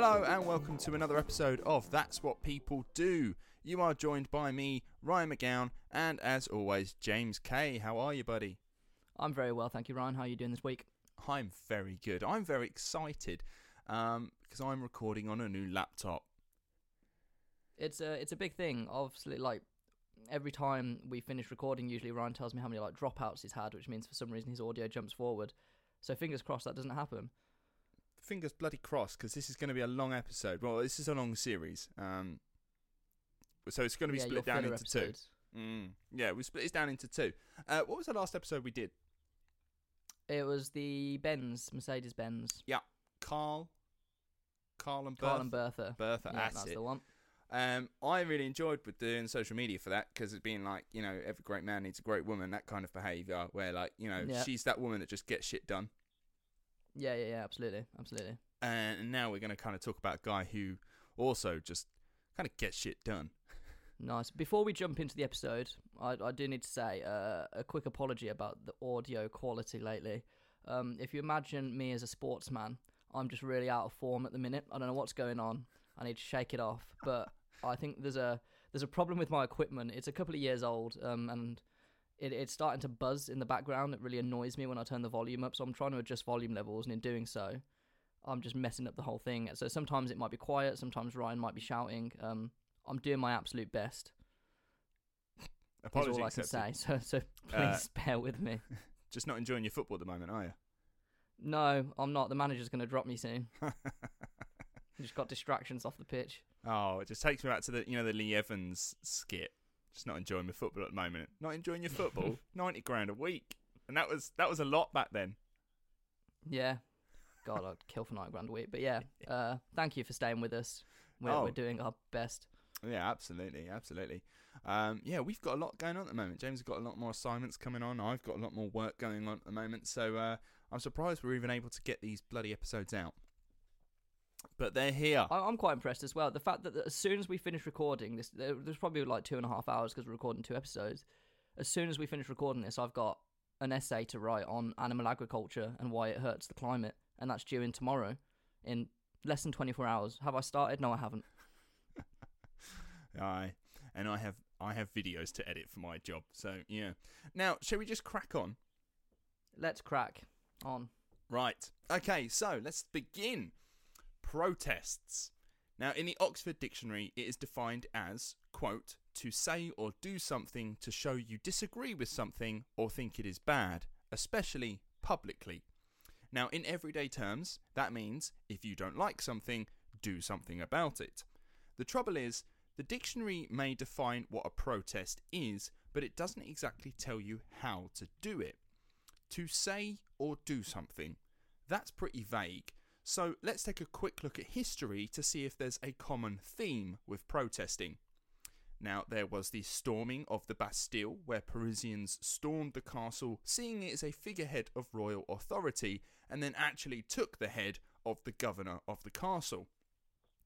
Hello and welcome to another episode of That's What People Do. You are joined by me, Ryan McGowan, and as always, James Kay. How are you, buddy? I'm very well, thank you, Ryan. How are you doing this week? I'm very good. I'm very excited um, because I'm recording on a new laptop. It's a it's a big thing. Obviously, like every time we finish recording, usually Ryan tells me how many like dropouts he's had, which means for some reason his audio jumps forward. So fingers crossed that doesn't happen. Fingers bloody crossed because this is going to be a long episode. Well, this is a long series. Um, so it's going to be yeah, split down into two. episodes. Mm, yeah, we split this down into two. Uh, what was the last episode we did? It was the Benz, Mercedes Benz, Yeah, Carl, Carl and Bertha. Carl Bertha. and Bertha. Bertha, yeah, that's that's it. the one. Um, I really enjoyed with doing social media for that because it's been like you know every great man needs a great woman that kind of behaviour where like you know Yeah. she's that woman that just gets shit done. Yeah, yeah, yeah, absolutely, absolutely. And now we're going to kind of talk about a guy who also just kind of gets shit done. Nice. Before we jump into the episode, I, I do need to say uh, a quick apology about the audio quality lately. Um, if you imagine me as a sportsman, I'm just really out of form at the minute. I don't know what's going on. I need to shake it off. But I think there's a there's a problem with my equipment. It's a couple of years old, um, and it, it's starting to buzz in the background. It really annoys me when I turn the volume up. So I'm trying to adjust volume levels, and in doing so, I'm just messing up the whole thing. So sometimes it might be quiet. Sometimes Ryan might be shouting. Um, I'm doing my absolute best. Apology all I can accepted. say. So, so Uh, please bear with me. Just not enjoying your football at the moment, are you? No, I'm not. The manager's going to drop me soon. Just got distractions off the pitch. oh, it just takes me back to the you know the Lee Evans skit. Just not enjoying my football at the moment. Not enjoying your football. Ninety grand a week, and that was that was a lot back then. Yeah. God, I'd kill for nine grand a week. But yeah, uh, thank you for staying with us. We're, Oh. we're doing our best. Yeah, absolutely, absolutely. Um, yeah, we've got a lot going on at the moment. James has got a lot more assignments coming on. I've got a lot more work going on at the moment. So uh, I'm surprised we're even able to get these bloody episodes out. But they're here. I- I'm quite impressed as well. The fact that as soon as we finish recording this, there- there's probably like two and a half hours because we're recording two episodes. As soon as we finish recording this, I've got an essay to write on animal agriculture and why it hurts the climate, and that's due in tomorrow, in less than 24 hours. Have I started? No, I haven't. Aye, and I have I have videos to edit for my job. So yeah. Now, shall we just crack on? Let's crack on. Right. Okay. So let's begin. Protests. Now, in the Oxford Dictionary, it is defined as, quote, to say or do something to show you disagree with something or think it is bad, especially publicly. Now, in everyday terms, that means if you don't like something, do something about it. The trouble is, The dictionary may define what a protest is, but it doesn't exactly tell you how to do it. To say or do something. That's pretty vague. So let's take a quick look at history to see if there's a common theme with protesting. Now, there was the storming of the Bastille, where Parisians stormed the castle, seeing it as a figurehead of royal authority, and then actually took the head of the governor of the castle.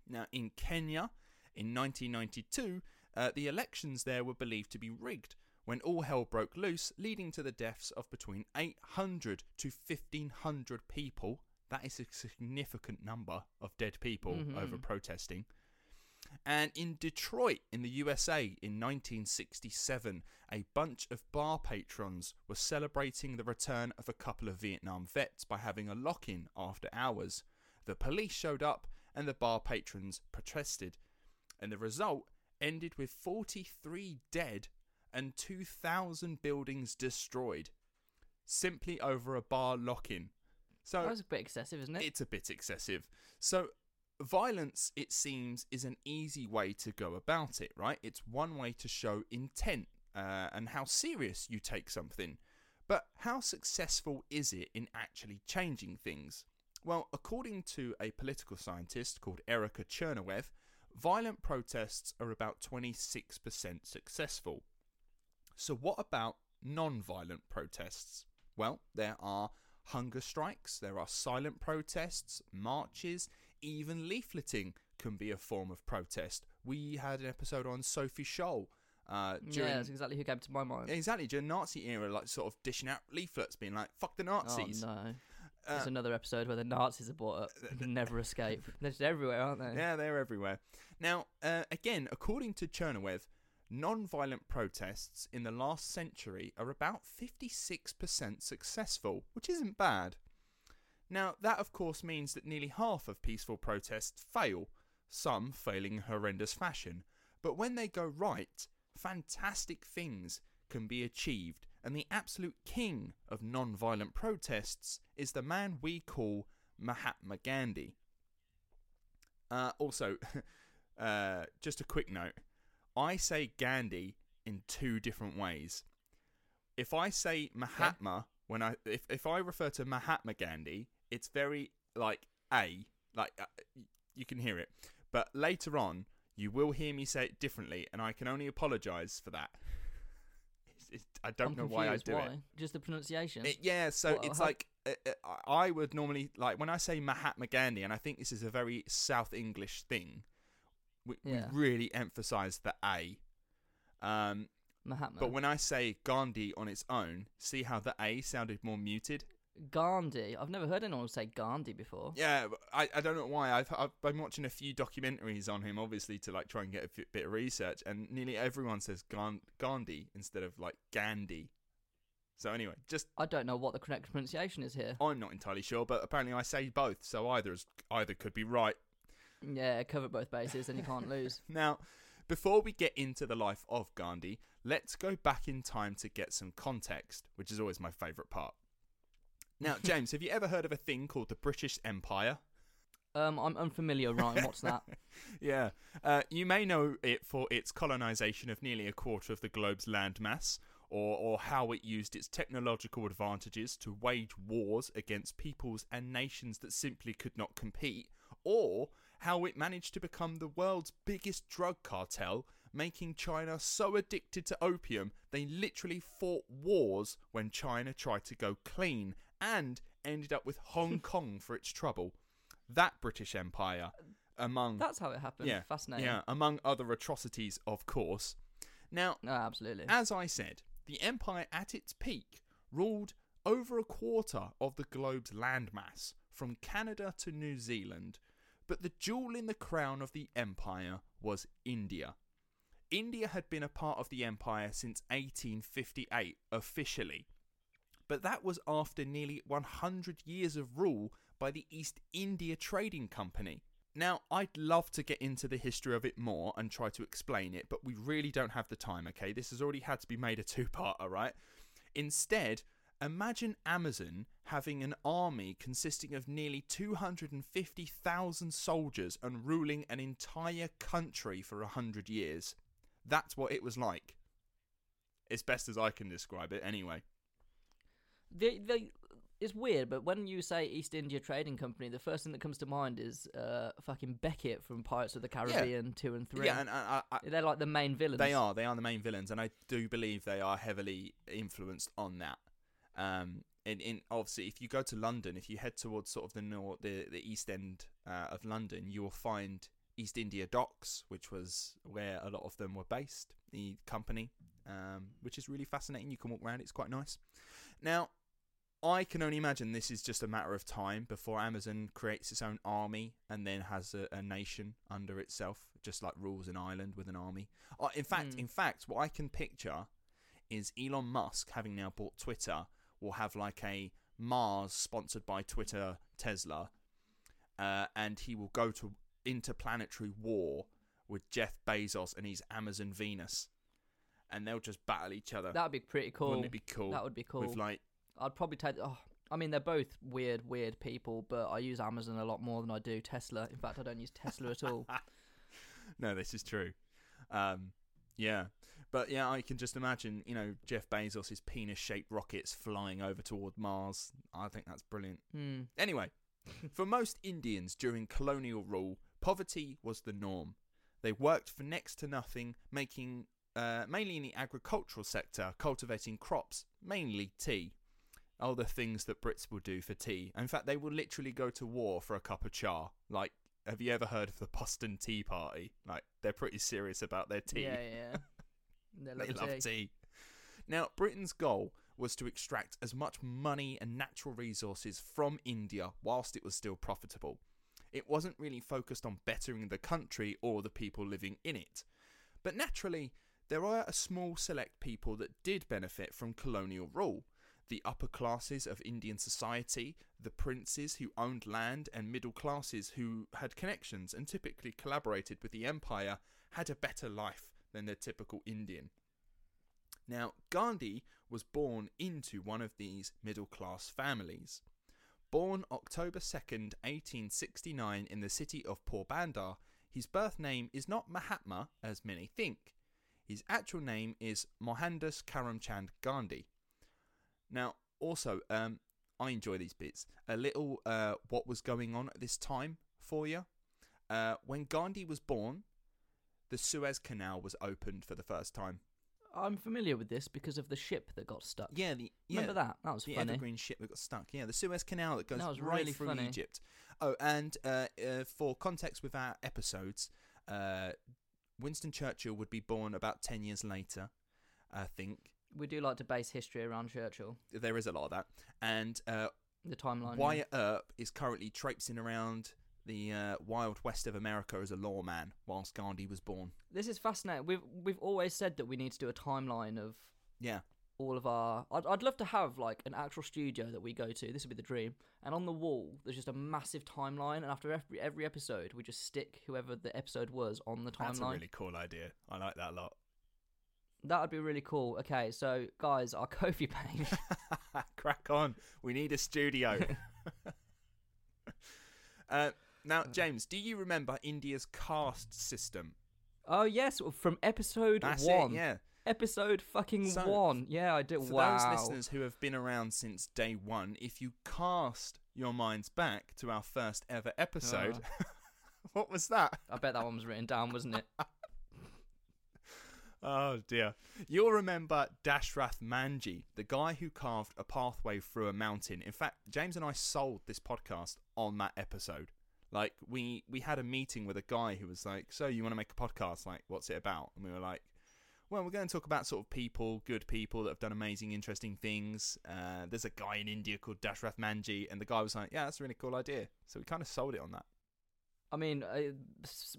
Now, in Kenya, in 1992, uh, the elections there were believed to be rigged when all hell broke loose, leading to the deaths of between 800 to 1500 people that is a significant number of dead people mm-hmm. over protesting. And in Detroit, in the USA, in 1967, a bunch of bar patrons were celebrating the return of a couple of Vietnam vets by having a lock in after hours. The police showed up and the bar patrons protested. And the result ended with 43 dead and 2,000 buildings destroyed, simply over a bar lock in. So that's a bit excessive, isn't it? It's a bit excessive. So violence, it seems, is an easy way to go about it, right? It's one way to show intent uh, and how serious you take something. But how successful is it in actually changing things? Well, according to a political scientist called Erica Chenoweth, violent protests are about 26% successful. So, what about non violent protests? Well, there are hunger strikes, there are silent protests, marches, even leafleting can be a form of protest. We had an episode on Sophie Scholl. Uh, during, yeah, that's exactly who came to my mind. Exactly, during Nazi era, like sort of dishing out leaflets, being like, fuck the Nazis. Oh, no. Uh, There's another episode where the Nazis are brought up. They can never escape. They're just everywhere, aren't they? Yeah, they're everywhere. Now, uh, again, according to Chenoweth, non-violent protests in the last century are about 56% successful, which isn't bad. Now, that of course means that nearly half of peaceful protests fail, some failing in horrendous fashion, but when they go right, fantastic things can be achieved, and the absolute king of non-violent protests is the man we call Mahatma Gandhi. Uh, also, uh, just a quick note I say Gandhi in two different ways. If I say Mahatma, when I if if I refer to Mahatma Gandhi, it's very like a like uh, you can hear it, but later on you will hear me say it differently, and I can only apologise for that. I don't I'm know why I do why? it. Just the pronunciation. It, yeah, so what, it's how... like uh, uh, I would normally like when I say Mahatma Gandhi, and I think this is a very South English thing we, yeah. we really emphasize the A. Um, Mahatma. But when I say Gandhi on its own, see how the A sounded more muted? Gandhi. I've never heard anyone say Gandhi before. Yeah, I, I don't know why. I've, I've been watching a few documentaries on him, obviously, to like try and get a bit of research, and nearly everyone says Gandhi instead of like Gandhi. So anyway, just I don't know what the correct pronunciation is here. I'm not entirely sure, but apparently I say both, so either is, either could be right yeah, cover both bases and you can't lose. now, before we get into the life of Gandhi, let's go back in time to get some context, which is always my favourite part. Now, James, have you ever heard of a thing called the British Empire? Um, I'm unfamiliar, Ryan. What's that? yeah. Uh, you may know it for its colonisation of nearly a quarter of the globe's landmass, or, or how it used its technological advantages to wage wars against peoples and nations that simply could not compete, or how it managed to become the world's biggest drug cartel, making China so addicted to opium they literally fought wars when China tried to go clean and ended up with Hong Kong for its trouble. That British Empire, among. That's how it happened. Yeah, Fascinating. Yeah, among other atrocities, of course. Now, no, absolutely. As I said, the empire at its peak ruled over a quarter of the globe's landmass, from Canada to New Zealand, but the jewel in the crown of the empire was India. India had been a part of the empire since 1858 officially, but that was after nearly 100 years of rule by the East India Trading Company. Now, I'd love to get into the history of it more and try to explain it, but we really don't have the time, okay? This has already had to be made a two parter, right? Instead, Imagine Amazon having an army consisting of nearly 250,000 soldiers and ruling an entire country for a hundred years. That's what it was like. As best as I can describe it, anyway. The, the, it's weird, but when you say East India Trading Company, the first thing that comes to mind is uh, fucking Beckett from Pirates of the Caribbean 2 and 3. Yeah, and I, I, They're like the main villains. They are. They are the main villains, and I do believe they are heavily influenced on that. Um, in, in obviously, if you go to London, if you head towards sort of the north, the the east end uh, of London, you will find East India Docks, which was where a lot of them were based. The company, um, which is really fascinating. You can walk around; it's quite nice. Now, I can only imagine this is just a matter of time before Amazon creates its own army and then has a, a nation under itself, just like rules in Ireland with an army. Uh, in fact, Mm. in fact, what I can picture is Elon Musk, having now bought Twitter, will have like a Mars sponsored by Twitter, Tesla, uh, and he will go to interplanetary war with Jeff Bezos and his Amazon Venus, and they'll just battle each other. That would be pretty cool. Wouldn't it be cool? That would be cool. With like I'd probably take. Oh, I mean, they're both weird, weird people, but I use Amazon a lot more than I do Tesla. In fact, I don't use Tesla at all. no, this is true. Um, yeah, but yeah, I can just imagine, you know, Jeff Bezos' penis-shaped rockets flying over toward Mars. I think that's brilliant. Hmm. Anyway, for most Indians during colonial rule, poverty was the norm. They worked for next to nothing, making uh, mainly in the agricultural sector, cultivating crops, mainly tea. All the things that Brits will do for tea. In fact, they will literally go to war for a cup of char. Like, have you ever heard of the Boston Tea Party? Like, they're pretty serious about their tea. Yeah, yeah. They love, They love tea. tea. Now, Britain's goal was to extract as much money and natural resources from India whilst it was still profitable. It wasn't really focused on bettering the country or the people living in it. But naturally, there are a small select people that did benefit from colonial rule. The upper classes of Indian society, the princes who owned land, and middle classes who had connections and typically collaborated with the empire had a better life than the typical Indian. Now, Gandhi was born into one of these middle class families. Born October 2nd, 1869, in the city of Porbandar, his birth name is not Mahatma, as many think. His actual name is Mohandas Karamchand Gandhi. Now, also, um, I enjoy these bits. A little uh, what was going on at this time for you. Uh, when Gandhi was born, the Suez Canal was opened for the first time. I'm familiar with this because of the ship that got stuck. Yeah, the yeah, Remember that? That was the funny. evergreen ship that got stuck. Yeah, the Suez Canal that goes That right really through funny. Egypt. Oh, and uh, uh, for context with our episodes, uh, Winston Churchill would be born about ten years later, I think. We do like to base history around Churchill. There is a lot of that, and uh, The timeline. yeah. Wyatt Earp is currently traipsing around the uh, wild west of America as a lawman whilst Gandhi was born. This is fascinating. We've we've always said that we need to do a timeline of Yeah, all of our. I'd, I'd love to have like an actual studio that we go to. This would be the dream. And on the wall, there's just a massive timeline. And after every every episode, we just stick whoever the episode was on the timeline. that's a really cool idea. I like that a lot. That would be really cool. Okay, so guys, our Ko-Fi page. Crack on. We need a studio. uh, now, hmm. James, do you remember India's caste system? oh yes, from episode That's one. it, yeah. Episode fucking So, one. Yeah, I did. For wow. those listeners who have been around since day one, if you cast your minds back to our first ever episode, uh. what was that? I bet that one was written down, wasn't it? Oh dear. You'll remember Dashrath Manjhi, the guy who carved a pathway through a mountain. In fact, James and I sold this podcast on that episode. Like we we had a meeting with a guy who was like, "So you want to make a podcast? Like, what's it about?" And we were like, "Well, we're going to talk about sort of people, good people that have done amazing, interesting things." Uh, there's a guy in India called Dashrath Manjhi, and the guy was like, "Yeah, that's a really cool idea." So we kind of sold it on that. I mean, uh,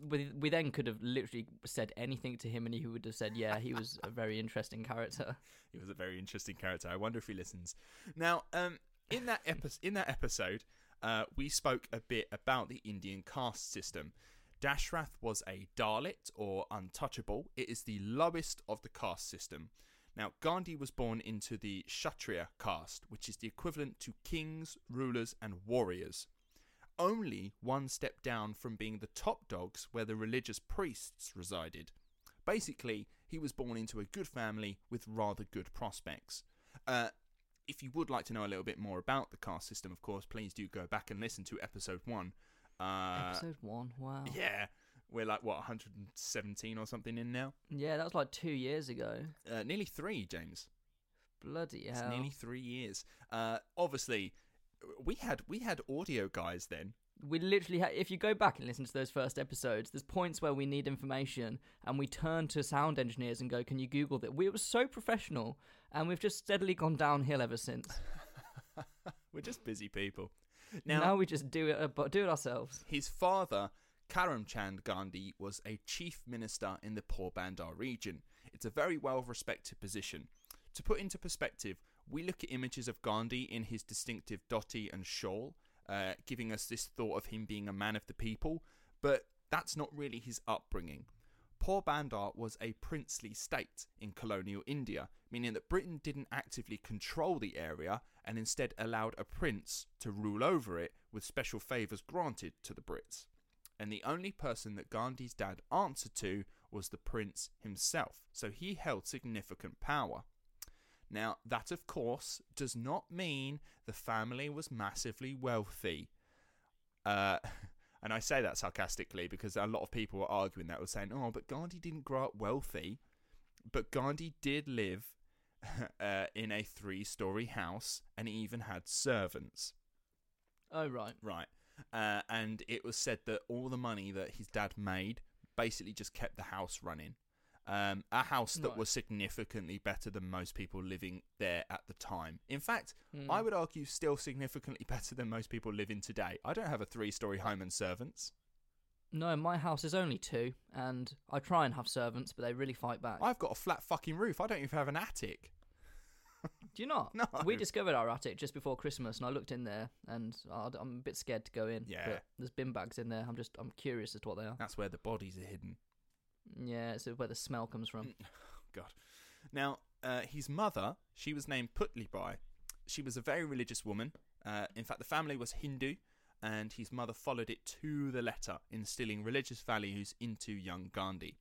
we, we then could have literally said anything to him and he would have said, yeah, he was a very interesting character. He was a very interesting character. I wonder if he listens. Now, um, in that epi- in that episode, uh, we spoke a bit about the Indian caste system. Dashrath was a Dalit or untouchable. It is the lowest of the caste system. Now, Gandhi was born into the Kshatriya caste, which is the equivalent to kings, rulers, and warriors. Only one step down from being the top dogs where the religious priests resided. Basically, he was born into a good family with rather good prospects. Uh, if you would like to know a little bit more about the caste system, of course, please do go back and listen to episode one. Uh, Episode one. Wow. Yeah, we're like what 117 or something in now. Yeah, that was like two years ago. Uh, nearly three, James. Bloody It's hell. nearly three years. Uh, obviously, we had we had audio guys then. We literally, ha- if you go back and listen to those first episodes, there's points where we need information, and we turn to sound engineers and go, "Can you Google that?" We were so professional, and we've just steadily gone downhill ever since. We're just busy people. Now, Now, we just do it, uh, do it ourselves. his father, Karamchand Gandhi, was a chief minister in the Porbandar region. It's a very well respected position. To put into perspective, we look at images of Gandhi in his distinctive dhoti and shawl, uh, giving us this thought of him being a man of the people, but that's not really his upbringing. Porbandar was a princely state in colonial India, meaning that Britain didn't actively control the area and instead allowed a prince to rule over it with special favours granted to the Brits. And the only person that Gandhi's dad answered to was the prince himself, so he held significant power. Now, that of course does not mean the family was massively wealthy. Uh, and I say that sarcastically because a lot of people were arguing that, were saying, oh, but Gandhi didn't grow up wealthy. But Gandhi did live uh, in a three story house and he even had servants. Oh right. Right. Uh, and it was said that all the money that his dad made basically just kept the house running. Um, a house that Right. was significantly better than most people living there at the time. In fact, Hmm. I would argue still significantly better than most people live in today. I don't have a three story home and servants. No, my house is only two, and I try and have servants, but they really fight back. I've got a flat fucking roof. I don't even have an attic. Do you not? No. We discovered our attic just before Christmas, and I looked in there, and I'm a bit scared to go in. Yeah. But there's bin bags in there. I'm just, I'm curious as to what they are. That's where the bodies are hidden. Yeah, it's where the smell comes from. God. Now, uh, his mother, she was named Putlibai. She was a very religious woman. Uh, in fact, the family was Hindu, and his mother followed it to the letter, instilling religious values into young Gandhi.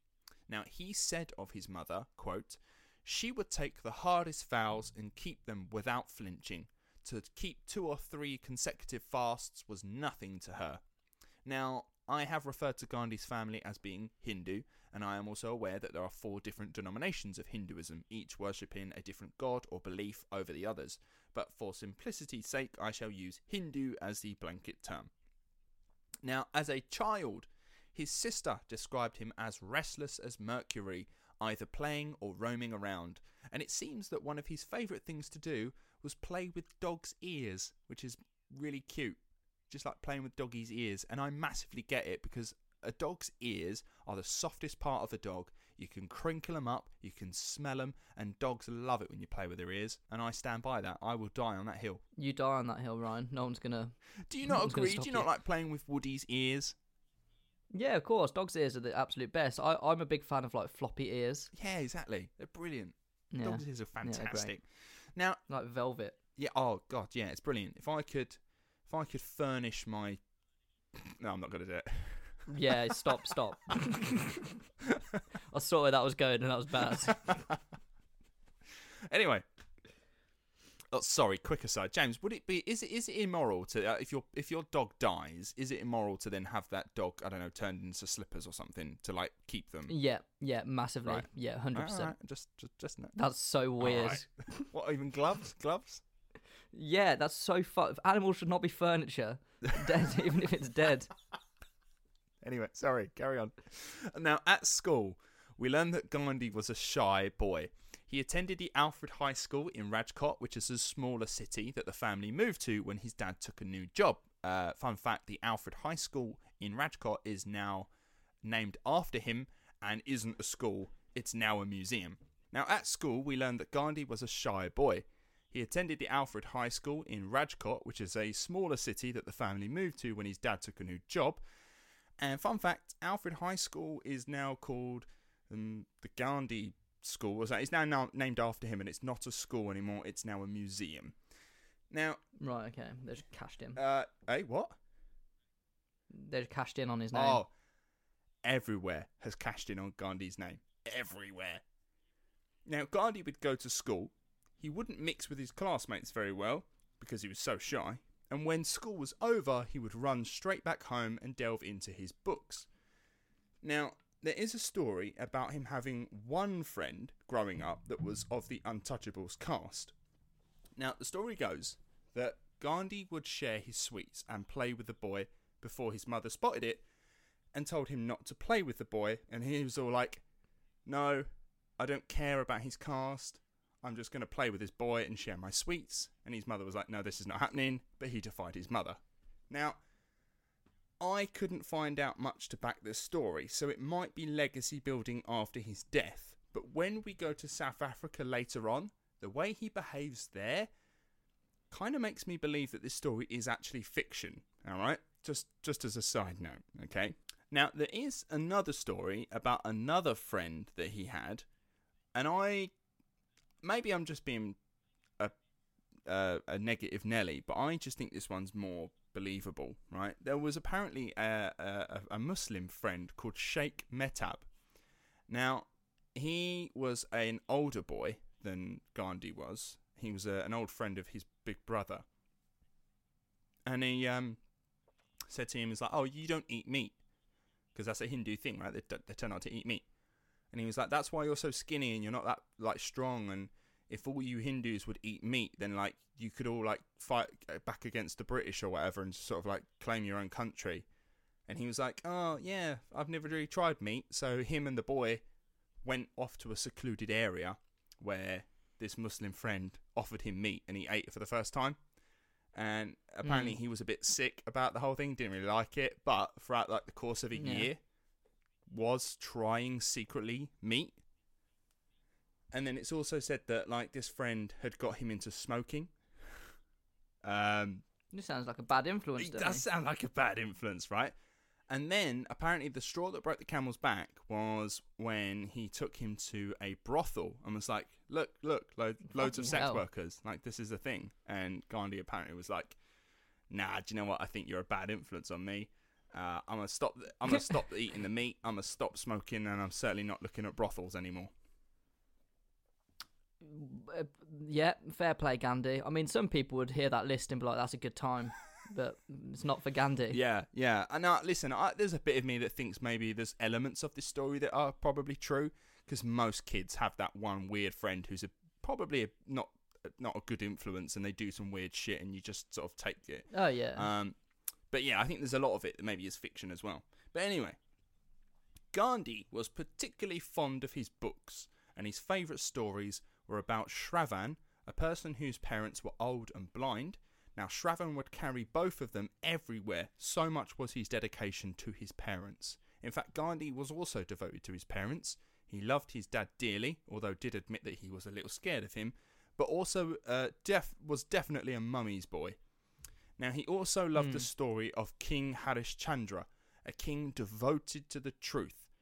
Now, he said of his mother, quote, she would take the hardest vows and keep them without flinching. To keep two or three consecutive fasts was nothing to her. Now, I have referred to Gandhi's family as being Hindu, and I am also aware that there are four different denominations of Hinduism, each worshipping a different god or belief over the others. But for simplicity's sake, I shall use Hindu as the blanket term. Now, as a child, his sister described him as restless as Mercury, either playing or roaming around, and it seems that one of his favourite things to do was play with dogs' ears, which is really cute. Just like playing with doggies' ears, and I massively get it because a dog's ears are the softest part of a dog. You can crinkle them up, you can smell them, and dogs love it when you play with their ears. And I stand by that. I will die on that hill. You die on that hill, Ryan. No one's gonna. Do you not gonna agree? Do you not you. like playing with Woody's ears? Yeah, of course. Dog's ears are the absolute best. I, I'm a big fan of like floppy ears. Yeah, exactly. They're brilliant. Yeah. Dogs' ears are fantastic. now, Like velvet. yeah. Oh God, yeah, it's brilliant. If I could, if I could furnish my, no, I'm not gonna do it. Yeah, stop, stop. I saw where that was going, and that was bad. Anyway. Oh, sorry. Quick aside, James. Would it be? Is it is it immoral to uh, if your if your dog dies? Is it immoral to then have that dog? I don't know, turned into slippers or something to like keep them? Yeah, yeah, massively. Right. Yeah, hundred percent. Just just just no. That's so weird. Alright. what even gloves? Gloves? Yeah, that's so fun. Animals should not be furniture. Dead, even if it's dead. Anyway, sorry, carry on. Now, at school, we learned that Gandhi was a shy boy. He attended the Alfred High School in Rajkot, which is a smaller city that the family moved to when his dad took a new job. Uh, fun fact the Alfred High School in Rajkot is now named after him and isn't a school, it's now a museum. Now, at school, we learned that Gandhi was a shy boy. He attended the Alfred High School in Rajkot, which is a smaller city that the family moved to when his dad took a new job. And fun fact, Alfred High School is now called um, the Gandhi school. It's now, named after him, and it's not a school anymore. It's now a museum. Now, Right, okay. They just cashed in. uh, hey, what? They just cashed in on his name. Oh, everywhere has cashed in on Gandhi's name. Everywhere. Now, Gandhi would go to school. He wouldn't mix with his classmates very well because he was so shy. And when school was over, he would run straight back home and delve into his books. Now, there is a story about him having one friend growing up that was of the Untouchables caste. Now, the story goes that Gandhi would share his sweets and play with the boy before his mother spotted it and told him not to play with the boy. And he was all like, No, I don't care about his caste. I'm just going to play with this boy and share my sweets. And his mother was like, No, this is not happening. But he defied his mother. Now, I couldn't find out much to back this story, so it might be legacy building after his death. But when we go to South Africa later on, the way he behaves there kind of makes me believe that this story is actually fiction. All right, just just as a side note, okay. Now there is another story about another friend that he had, and I maybe I'm just being a a, a negative Nelly, but I just think this one's more believable. Right? There was apparently a a, a Muslim friend called Sheikh Mehtab. Now he was an older boy than Gandhi was. He was a, an old friend of his big brother, and he um, said to him, "He's like, oh, you don't eat meat, because that's a Hindu thing, right? They, they turn out to eat meat." And he was like, "That's why you're so skinny and you're not that like strong. And if all you Hindus would eat meat, then like you could all like fight uh, back against the British or whatever, and sort of like claim your own country." And he was like, "Oh yeah, I've never really tried meat." So him and the boy went off to a secluded area where this Muslim friend offered him meat and he ate it for the first time. And apparently Mm. he was a bit sick about the whole thing, didn't really like it, but throughout like the course of a Yeah. year was trying secretly meat. And then it's also said that like this friend had got him into smoking. Um This sounds like a bad influence. it doesn't sound like a bad influence, right? And then apparently the straw that broke the camel's back was when he took him to a brothel and was like, "Look, look, lo- loads of sex hell. workers. Like this is a thing." And Gandhi apparently was like, "Nah, do you know what? I think you're a bad influence on me. Uh, I'm gonna stop. I'm gonna stop eating the meat. I'm gonna stop smoking, and I'm certainly not looking at brothels anymore." Uh, yeah, fair play, Gandhi. I mean, some people would hear that list and be like, "That's a good time," but it's not for Gandhi. Yeah, yeah. And now, listen, I, there's a bit of me that thinks maybe there's elements of this story that are probably true because most kids have that one weird friend who's a, probably a, not not a good influence and they do some weird shit and you just sort of take it. Oh yeah. Um, but yeah, I think there's a lot of it that maybe is fiction as well. But anyway, Gandhi was particularly fond of his books, and his favourite stories were about Shravan, a person whose parents were old and blind. Now, Shravan would carry both of them everywhere, so much was his dedication to his parents. In fact, Gandhi was also devoted to his parents. He loved his dad dearly, although did admit that he was a little scared of him, but also uh, def- was definitely a mummy's boy. Now, he also loved the story of King Harish Chandra, a king devoted to the truth.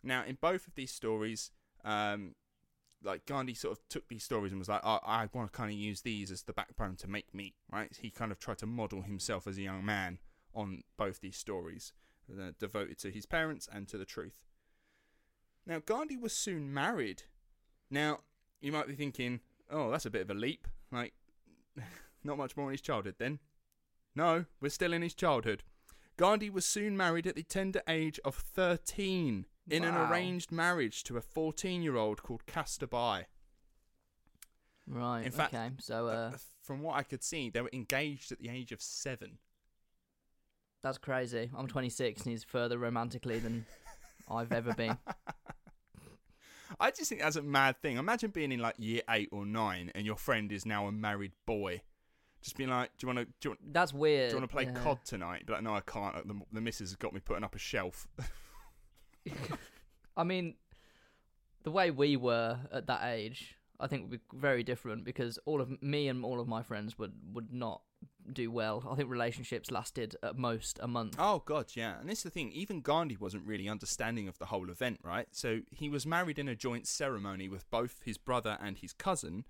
Now, in both of these stories, um, like Gandhi sort of took these stories and was like, I, I want to kind of use these as the backbone to make me, right? He kind of tried to model himself as a young man on both these stories, uh, devoted to his parents and to the truth. Now, Gandhi was soon married. Now, you might be thinking, oh, that's a bit of a leap. Like, not much more in his childhood then. No, we're still in his childhood. Gandhi was soon married at the tender age of 13 in an arranged marriage to a 14 year old called Kasturbai. right. in fact, okay. So Uh, from what I could see, they were engaged at the age of seven. that's crazy. I'm 26 and he's further romantically than I've ever been. I just think that's a mad thing. Imagine being in like year eight or nine and your friend is now a married boy. Just being like, do you want to do you, want- That's weird. do you want to play yeah. COD tonight? But like, no, I can't. The, the missus has got me putting up a shelf. I mean, the way we were at that age, I think would be very different because all of me and all of my friends would would not do well. I think relationships lasted at most a month. Oh god, yeah. And this is the thing, even Gandhi wasn't really understanding of the whole event, right? So he was married in a joint ceremony with both his brother and his cousin,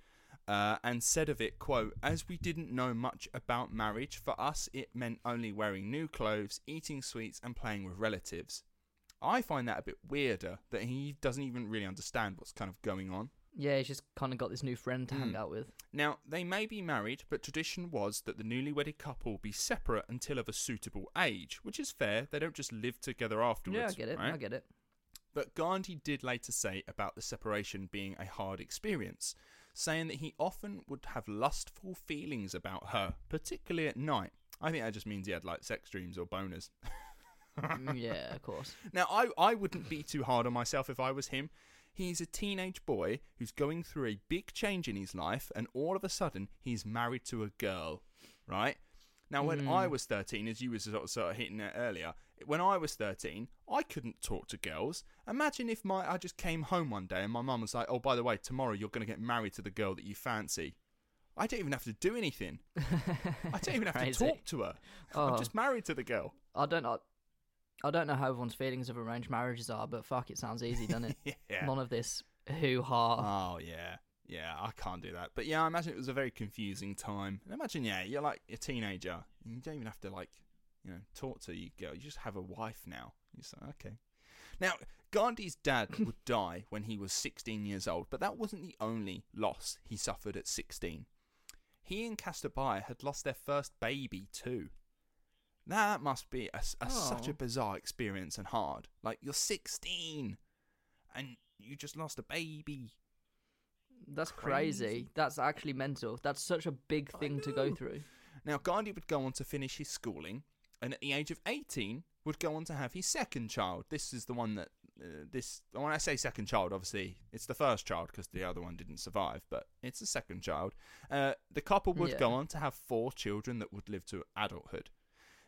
uh, and said of it, quote, as we didn't know much about marriage, for us it meant only wearing new clothes, eating sweets, and playing with relatives. I find that a bit weirder that he doesn't even really understand what's kind of going on. Yeah, he's just kind of got this new friend to hang Mm. out with. Now, they may be married, but tradition was that the newly wedded couple be separate until of a suitable age, which is fair. They don't just live together afterwards. yeah, I get it. right? I get it. But Gandhi did later say about the separation being a hard experience, saying that he often would have lustful feelings about her, particularly at night. I think that just means he had like sex dreams or boners. Mm, yeah, of course. Now, I, I wouldn't be too hard on myself if I was him. He's a teenage boy who's going through a big change in his life, and all of a sudden, he's married to a girl, right? Now, when I was 13, as you were sort of, sort of hitting it earlier, when I was 13, I couldn't talk to girls. Imagine if my I just came home one day and my mum was like, "Oh, by the way, tomorrow you're going to get married to the girl that you fancy." I don't even have to do anything. I don't even have to talk to her. Oh. I'm just oh. married to the girl. I don't know. I don't know how everyone's feelings of arranged marriages are, but fuck, it sounds easy, doesn't it? Yeah. None of this hoo ha. Oh yeah, yeah. I can't do that. But yeah, I imagine it was a very confusing time. And imagine, yeah, you're like a teenager. And you don't even have to like, you know, talk to you girl. You just have a wife now. You say, okay. Now, Gandhi's dad would die when he was 16 years old, but that wasn't the only loss he suffered at 16. He and Kasturbai had lost their first baby too. Now, that must be a, a- oh. such a Oh. bizarre experience and hard. Like you're 16 and you just lost a baby. That's crazy. crazy. That's actually mental. That's such a big thing to go through. Now, Gandhi would go on to finish his schooling, and at the age of 18, would go on to have his second child. This is the one that, uh, this, when I say second child, obviously, it's the first child because the other one didn't survive, but it's the second child. Uh, the couple would go on to have four children that would live to adulthood.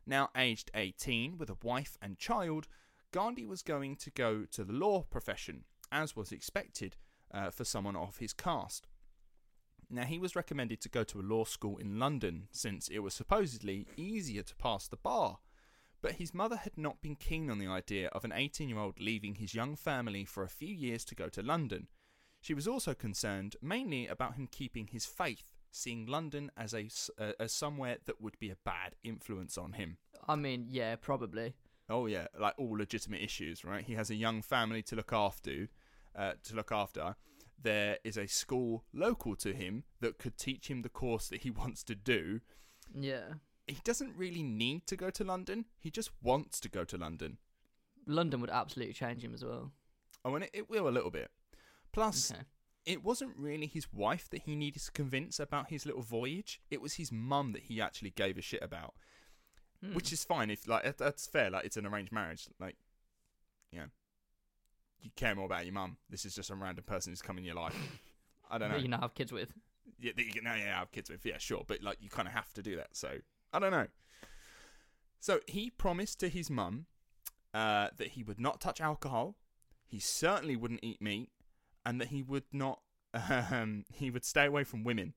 Now, aged 18, with a wife and child, Gandhi was going to go to the law profession, as was expected uh, for someone of his caste. Now, he was recommended to go to a law school in London since it was supposedly easier to pass the bar. But his mother had not been keen on the idea of an 18 year old leaving his young family for a few years to go to London. She was also concerned mainly about him keeping his faith, seeing London as, a, uh, as somewhere that would be a bad influence on him. I mean, yeah, probably. Oh yeah, like all legitimate issues, right? He has a young family to look after. Uh, to look after, there is a school local to him that could teach him the course that he wants to do. Yeah. He doesn't really need to go to London. He just wants to go to London. London would absolutely change him as well. Oh, and it, it will a little bit. Plus, Okay. it wasn't really his wife that he needed to convince about his little voyage. It was his mum that he actually gave a shit about. Hmm. which is fine if like that's fair like it's an arranged marriage like know you care more about your mum. This is just some random person who's come in your life. I don't know. That you now have kids with. yeah, that you can now yeah, have kids with. Yeah sure. But like you kind of have to do that. So i don't know. So he promised to his mum uh, that he would not touch alcohol he certainly wouldn't eat meat and that he would not um, he would stay away from women.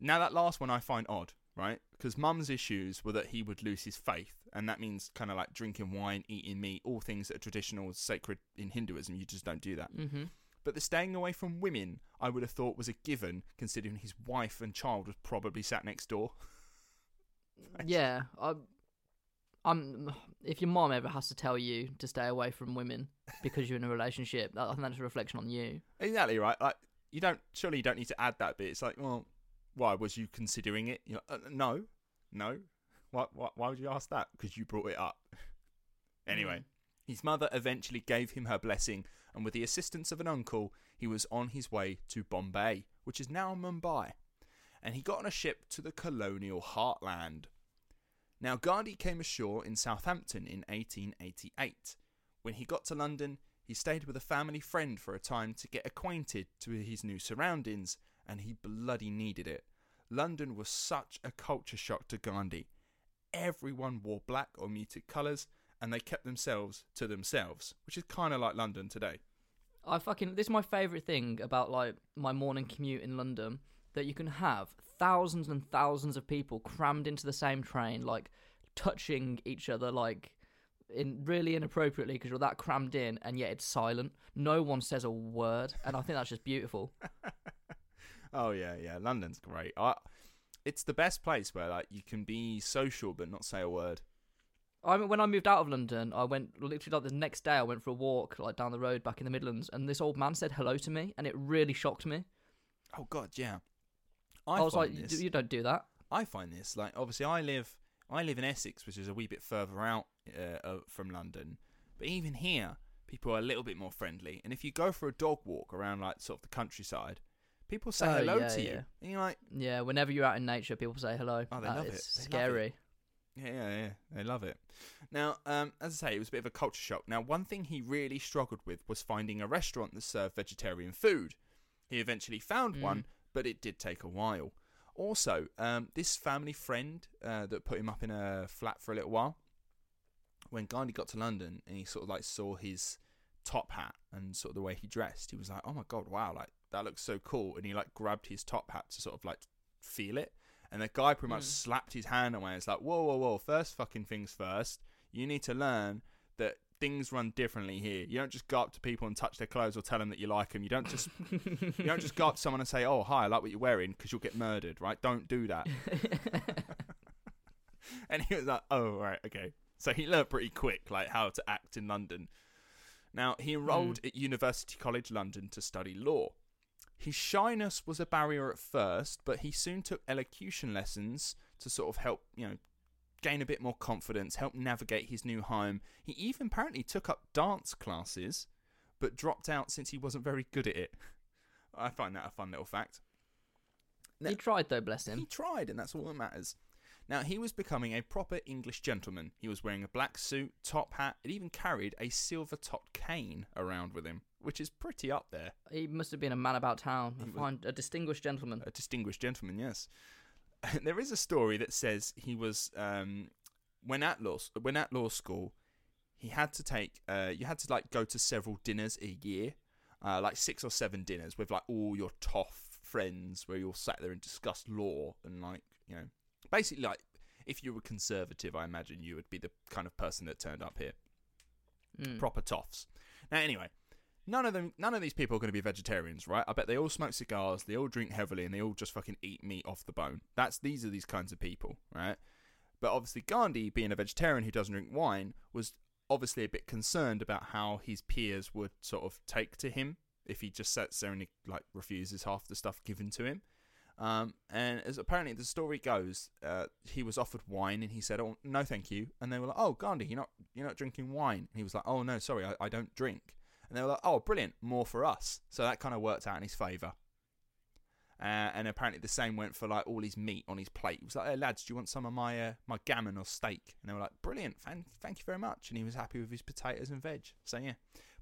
Now that last one i find odd right because mum's issues were that he would lose his faith and that means kind of like drinking wine eating meat all things that are traditional sacred in hinduism you just don't do that Mm-hmm. but the staying away from women, I would have thought was a given, considering his wife and child was probably sat next door. Yeah. I, I'm. If your mom ever has to tell you to stay away from women because you're in a relationship, I think that's a reflection on you. Exactly right. Like you don't surely you don't need to add that bit. It's like, well, why was you considering it? You're like, uh, no, no. Why, why? Why would you ask that? Because you brought it up. anyway, his mother eventually gave him her blessing, and with the assistance of an uncle, he was on his way to Bombay, which is now Mumbai, and he got on a ship to the colonial heartland. Now, Gandhi came ashore in Southampton in 1888. When he got to London, he stayed with a family friend for a time to get acquainted to his new surroundings, and he bloody needed it. London was such a culture shock to Gandhi. Everyone wore black or muted colours, and they kept themselves to themselves, which is kind of like London today. I fucking this is my favorite thing about like my morning commute in London that you can have thousands and thousands of people crammed into the same train, like touching each other, like in really inappropriately because you're that crammed in, and yet it's silent. No one says a word, and I think that's just beautiful. oh yeah, yeah. London's great. I, it's the best place where like you can be social but not say a word. I mean, when I moved out of London, I went literally like the next day. I went for a walk like down the road back in the Midlands, and this old man said hello to me, and it really shocked me. Oh God, yeah. I, was like, this, "You don't do that." I find this like obviously I live I live in Essex, which is a wee bit further out uh, from London, but even here, people are a little bit more friendly. And if you go for a dog walk around like sort of the countryside, people say Oh, hello yeah, to yeah. you, and you're like, Yeah, whenever you're out in nature, people say hello. Oh, they Uh, love it. They love scary. Yeah, yeah, yeah. They love it. Now, um, as I say, it was a bit of a culture shock. Now, one thing he really struggled with was finding a restaurant that served vegetarian food. He eventually found Mm. one, but it did take a while. Also, um, this family friend uh, that put him up in a flat for a little while, when Gandhi got to London and he sort of like saw his top hat and sort of the way he dressed, he was like, "Oh my god, wow! Like that looks so cool." And he like grabbed his top hat to sort of like feel it. And the guy pretty much Mm. slapped his hand away. It's like, whoa, whoa, whoa! First fucking things first. You need to learn that things run differently here. You don't just go up to people and touch their clothes or tell them that you like them. You don't just you don't just go up to someone and say, "Oh, hi, I like what you're wearing," because you'll get murdered, right? Don't do that. and he was like, "Oh, right, okay." So he learned pretty quick, like how to act in London. Now he enrolled at University College London to study law. His shyness was a barrier at first, but he soon took elocution lessons to sort of help, you know, gain a bit more confidence, help navigate his new home. He even apparently took up dance classes, but dropped out since he wasn't very good at it. I find that a fun little fact. he tried though, bless him. He tried, and that's all that matters. Now, he was becoming a proper English gentleman. He was wearing a black suit, top hat, and even carried a silver topped cane around with him, which is pretty up there. He must have been a man about town. A fine, a distinguished gentleman. A distinguished gentleman, yes. there is a story that says he was, um, when at law, when at law school, he had to take, uh, you had to like go to several dinners a year, uh, like six or seven dinners with like all your toff friends where you all sat there and discussed law and like, you know, basically like if you were conservative, I imagine you would be the kind of person that turned up here. Mm. Proper toffs. Now, anyway, none of them, none of these people are going to be vegetarians, right? I bet they all smoke cigars, they all drink heavily, and they all just fucking eat meat off the bone. That's these are these kinds of people, right? But obviously, Gandhi, being a vegetarian who doesn't drink wine, was obviously a bit concerned about how his peers would sort of take to him if he just sits there and he, like refuses half the stuff given to him. Um, and as apparently the story goes, uh, he was offered wine and he said, "Oh no, thank you." And they were like, "Oh, Gandhi, you're not you're not drinking wine." And he was like, "Oh no, sorry, I, I don't drink." And they were like, "Oh, brilliant, more for us." So that kind of worked out in his favour. Uh, and apparently the same went for like all his meat on his plate. He was like, "Hey lads, do you want some of my uh, my gammon or steak?" And they were like, "Brilliant, thank thank you very much." And he was happy with his potatoes and veg. So yeah,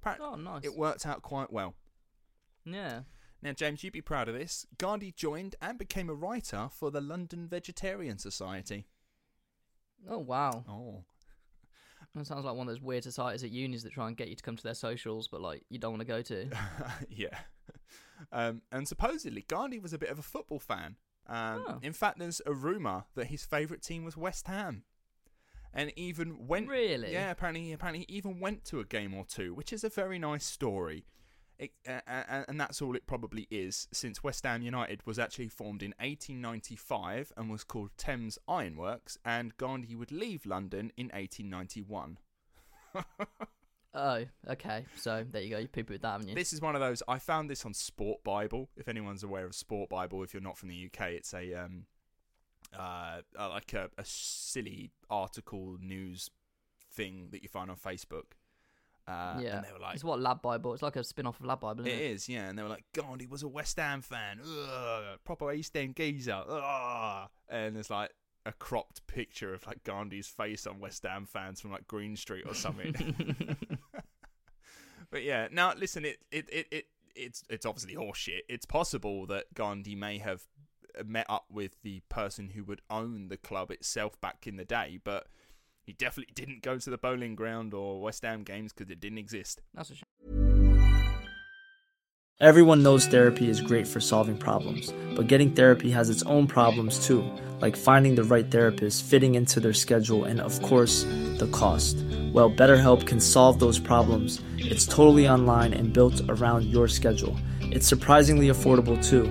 apparently Oh, nice. it worked out quite well. yeah. Now, James, you'd be proud of this. Gandhi joined and became a writer for the London Vegetarian Society. Oh wow. Oh. That sounds like one of those weird societies at unis that try and get you to come to their socials, but like you don't want to go to. yeah. Um, and supposedly, Gandhi was a bit of a football fan. Um, Oh. In fact, there's a rumour that his favourite team was West Ham. And even went. Really? Yeah, apparently, apparently, he even went to a game or two, which is a very nice story. It, uh, and that's all it probably is, since West Ham United was actually formed in 1895 and was called Thames Ironworks, and Gandhi would leave London in 1891. Oh, okay. So there you go. You poo pooed that, haven't you? This is one of those. I found this on Sport Bible. If anyone's aware of Sport Bible, if you're not from the UK, it's a um, uh, uh, like a, a silly article news thing that you find on Facebook. Uh, yeah. and they were like, it's what LADbible. It's like a spin off of LADbible. It Isn't it, is, yeah. And they were like, God, he was a West Ham fan. Ugh, proper East End geezer. Ugh. And there's like a cropped picture of like Gandhi's face on West Ham fans from like Green Street or something. but yeah, now listen, it, it, it, it it's it's obviously horseshit. It's possible that Gandhi may have met up with the person who would own the club itself back in the day, but he definitely didn't go to the Boleyn Ground or West Ham games because it didn't exist. That's a shame. Everyone knows therapy is great for solving problems, but getting therapy has its own problems too, like finding the right therapist, fitting into their schedule, and of course, the cost. Well, BetterHelp can solve those problems. It's totally online and built around your schedule. It's surprisingly affordable too.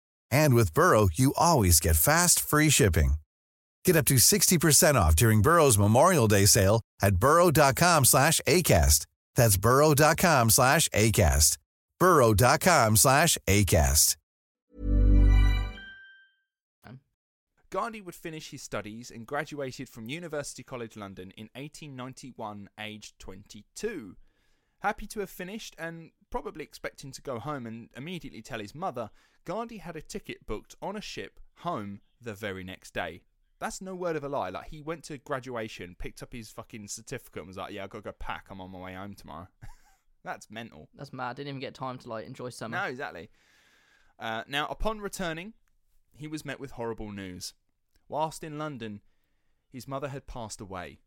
And with Burrow, you always get fast, free shipping. Get up to 60% off during Burrow's Memorial Day sale at burrow.com slash ACAST. That's burrow.com slash ACAST. burrow.com slash ACAST. Gandhi would finish his studies and graduated from University College London in 1891, aged 22. Happy to have finished and probably expecting to go home and immediately tell his mother, Gandhi had a ticket booked on a ship home the very next day. That's no word of a lie. Like he went to graduation, picked up his fucking certificate, and was like, "Yeah, I gotta go pack. I'm on my way home tomorrow." That's mental. That's mad. Didn't even get time to like enjoy summer. No, exactly. Uh, now, upon returning, he was met with horrible news. Whilst in London, his mother had passed away,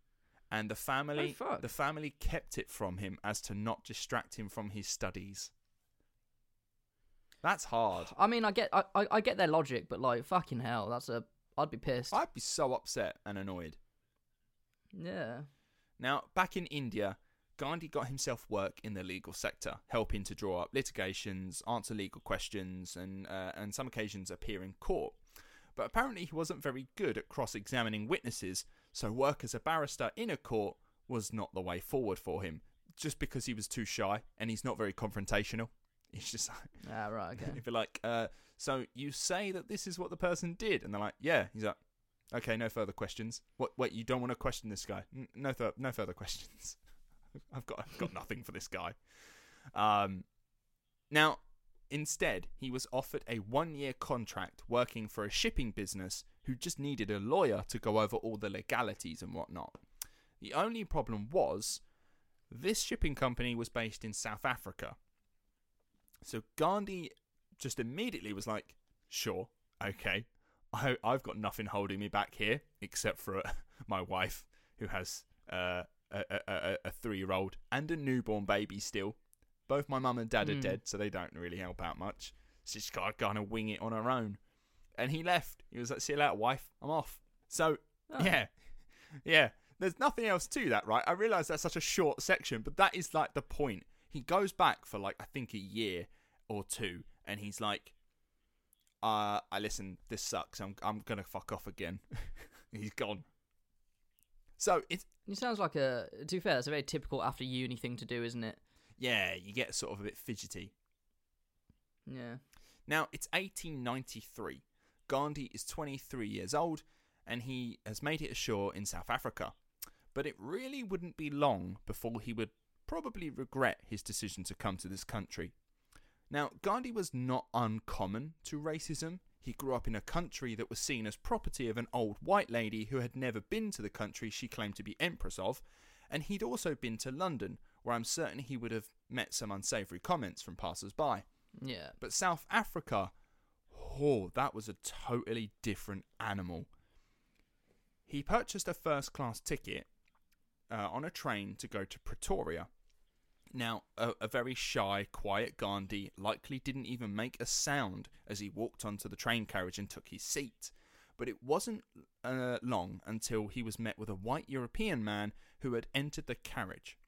and the family Oh, the family kept it from him as to not distract him from his studies. That's hard. I mean, I get, I, I, I get their logic, but like, fucking hell, that's a, I'd be pissed. I'd be so upset and annoyed. Yeah. Now, back in India, Gandhi got himself work in the legal sector, helping to draw up litigations, answer legal questions, and uh, on some occasions appear in court. But apparently, he wasn't very good at cross examining witnesses, so work as a barrister in a court was not the way forward for him, just because he was too shy and he's not very confrontational. He's just like, Ah, right. Okay. if you're like, uh, so you say that this is what the person did, and they're like, yeah. He's like, okay, no further questions. What? Wait, you don't want to question this guy? N- no, th- no further questions. I've got, I've got nothing for this guy. Um, now, instead, he was offered a one-year contract working for a shipping business who just needed a lawyer to go over all the legalities and whatnot. The only problem was, this shipping company was based in South Africa. So Gandhi just immediately was like, sure, okay. I, I've got nothing holding me back here except for uh, my wife, who has uh, a, a, a, three year old and a newborn baby still. Both my mum and dad are Hmm. dead, so they don't really help out much. She's got to kind of wing it on her own. And he left. He was like, see you later, wife. I'm off. So, Oh. yeah. Yeah. There's nothing else to that, right? I realise that's such a short section, but that is like the point. He goes back for like, I think a year or two, and he's like, uh, I listen, this sucks. I'm, I'm going to fuck off again. he's gone. So it's, It sounds like a. To be fair, that's a very typical after uni thing to do, isn't it? yeah, you get sort of a bit fidgety. Yeah. Now, it's 1893. Gandhi is 23 years old and he has made it ashore in South Africa. But it really wouldn't be long before he would probably regret his decision to come to this country. Now, Gandhi was not uncommon to racism. He grew up in a country that was seen as property of an old white lady who had never been to the country she claimed to be empress of, and he'd also been to London, where I'm certain he would have met some unsavoury comments from passers by. Yeah. But South Africa, oh, that was a totally different animal. He purchased a first class ticket uh, on a train to go to Pretoria. Now, a, a very shy, quiet Gandhi likely didn't even make a sound as he walked onto the train carriage and took his seat. But it wasn't uh, long until he was met with a white European man who had entered the carriage.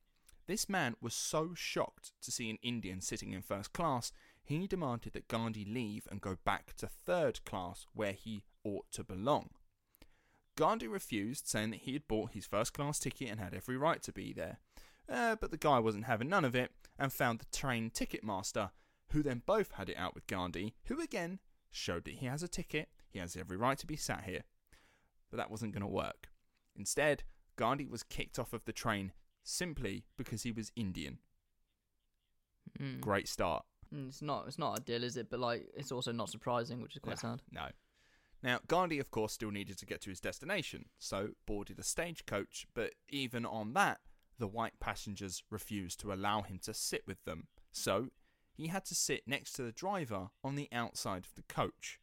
This man was so shocked to see an Indian sitting in first class, he demanded that Gandhi leave and go back to third class where he ought to belong. Gandhi refused, saying that he had bought his first class ticket and had every right to be there. Uh, but the guy wasn't having none of it and found the train ticket master, who then both had it out with Gandhi, who again showed that he has a ticket, he has every right to be sat here. But that wasn't going to work. Instead, Gandhi was kicked off of the train simply because he was Indian. Mm. Great start. Mm, It's not. It's not ideal, is it? But like, it's also not surprising, which is quite No, sad. No. Now, Gandhi, of course, still needed to get to his destination, so boarded a stagecoach, but even on that, the white passengers refused to allow him to sit with them, so he had to sit next to the driver on the outside of the coach.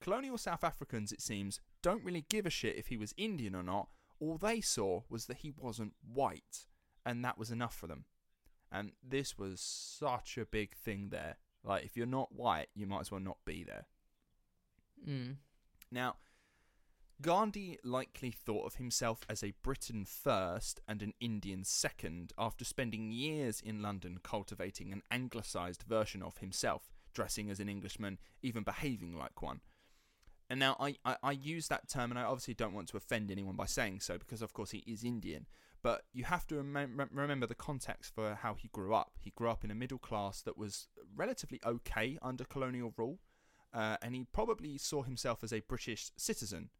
Colonial South Africans, it seems, don't really give a shit if he was Indian or not. All they saw was that he wasn't white, and that was enough for them. And this was such a big thing there. Like, if you're not white, you might as well not be there. Mm. Now, Gandhi likely thought of himself as a Briton first and an Indian second after spending years in London cultivating an anglicised version of himself, dressing as an Englishman, even behaving like one. And now I, I, I use that term, and I obviously don't want to offend anyone by saying so, because of course he is Indian. But you have to remem- remember the context for how he grew up. He grew up in a middle class that was relatively okay under colonial rule, uh, and he probably saw himself as a British citizen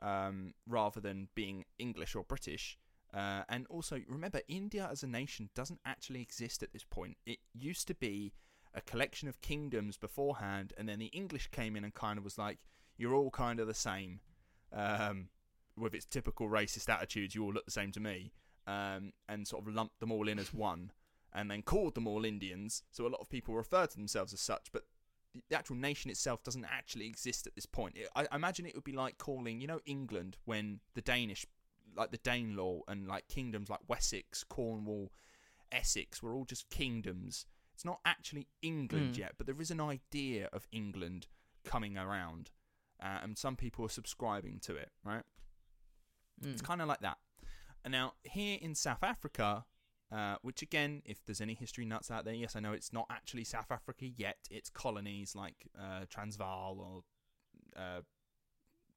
um, rather than being English or British. Uh, and also, remember, India as a nation doesn't actually exist at this point. It used to be a collection of kingdoms beforehand, and then the English came in and kind of was like, you're all kind of the same. Um, with its typical racist attitudes, you all look the same to me. Um, and sort of lumped them all in as one, and then called them all Indians. So a lot of people refer to themselves as such, but the actual nation itself doesn't actually exist at this point. It, I, I imagine it would be like calling, you know, England when the Danish, like the Danelaw and like kingdoms like Wessex, Cornwall, Essex were all just kingdoms. It's not actually England Mm. yet, but there is an idea of England coming around, uh, and some people are subscribing to it, right? It's Mm. kind of like that. And now here in South Africa, uh, which again, if there's any history nuts out there, yes, I know it's not actually South Africa yet. It's colonies like uh, Transvaal or uh,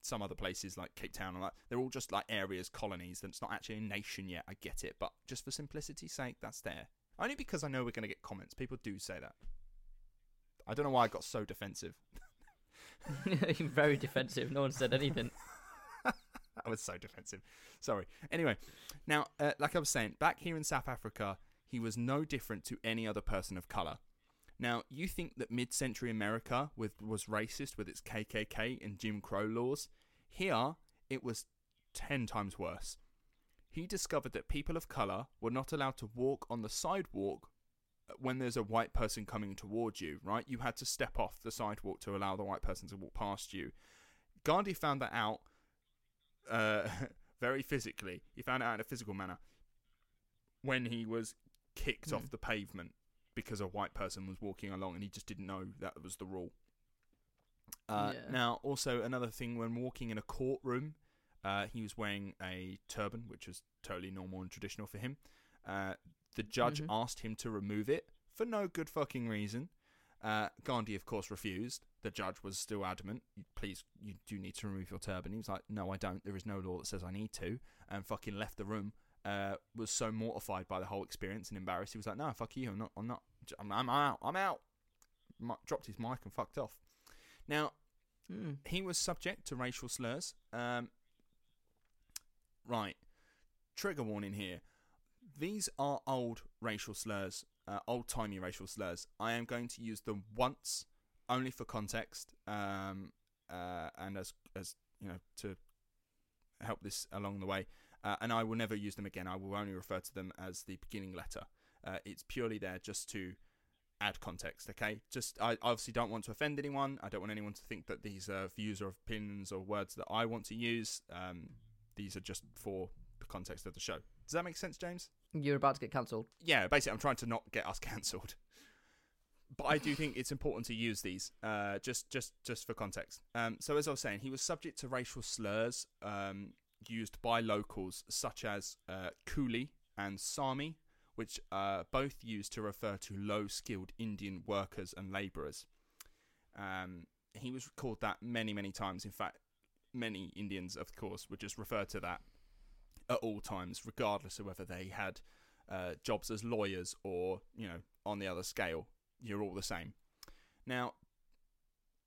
some other places like Cape Town and that. They're all just like areas, colonies. That's not actually a nation yet. I get it, but just for simplicity's sake, that's there. Only because I know we're going to get comments. People do say that. I don't know why I got so defensive. Very defensive. No one said anything. I was so defensive. Sorry. Anyway, now, uh, like I was saying, back here in South Africa, he was no different to any other person of color. Now, you think that mid-century America with, was racist with its KKK and Jim Crow laws? Here, it was ten times worse. He discovered that people of color were not allowed to walk on the sidewalk when there's a white person coming towards you, right? You had to step off the sidewalk to allow the white person to walk past you. Gandhi found that out uh, very physically. He found it out in a physical manner when he was kicked Hmm. off the pavement because a white person was walking along and he just didn't know that was the rule. Uh, Yeah. Now, also another thing when walking in a courtroom, uh, he was wearing a turban, which was totally normal and traditional for him. Uh, the judge Mhm. asked him to remove it for no good fucking reason. Uh, Gandhi, of course, refused. The judge was still adamant. Please, you do need to remove your turban. He was like, "No, I don't. There is no law that says I need to." And fucking left the room. Uh, was so mortified by the whole experience and embarrassed. He was like, "No, fuck you. I'm not. I'm not. I'm, I'm out. I'm out." Dropped his mic and fucked off. Now, Mm. he was subject to racial slurs. Um, right. Trigger warning here. These are old racial slurs, uh, old timey racial slurs. I am going to use them once, only for context, um, uh, and as as you know to help this along the way. Uh, and I will never use them again. I will only refer to them as the beginning letter. Uh, it's purely there just to add context. Okay, just I obviously don't want to offend anyone. I don't want anyone to think that these are views or opinions or words that I want to use. Um, these are just for the context of the show. Does that make sense, James? You're about to get cancelled. Yeah, basically, I'm trying to not get us cancelled. But I do think it's important to use these, uh, just just just for context. Um, so as I was saying, he was subject to racial slurs um, used by locals, such as uh, coolie and sami, which are both used to refer to low-skilled Indian workers and labourers. Um, he was called that many, many times. In fact, many Indians, of course, would just refer to that at all times, regardless of whether they had uh, jobs as lawyers or, you know, on the other scale. You're all the same. Now,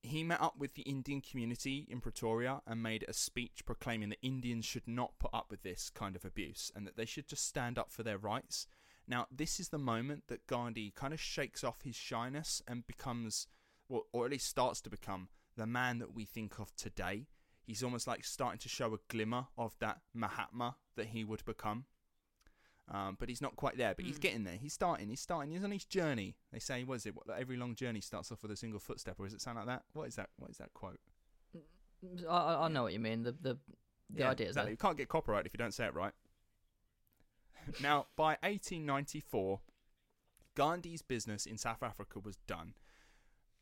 he met up with the Indian community in Pretoria and made a speech proclaiming that Indians should not put up with this kind of abuse and that they should just stand up for their rights. Now, this is the moment that Gandhi kind of shakes off his shyness and becomes, well, or at least starts to become, the man that we think of today. He's almost like starting to show a glimmer of that Mahatma that he would become. Um, but he's not quite there. But he's Mm. getting there. He's starting. He's starting. He's on his journey. They say, what is it? What, every long journey starts off with a single footstep, or does it sound like that? What is that? What is that quote? I, I I know what you mean. The the the Yeah, idea is exactly. You can't get copyright if you don't say it right. now, by 1894, Gandhi's business in South Africa was done,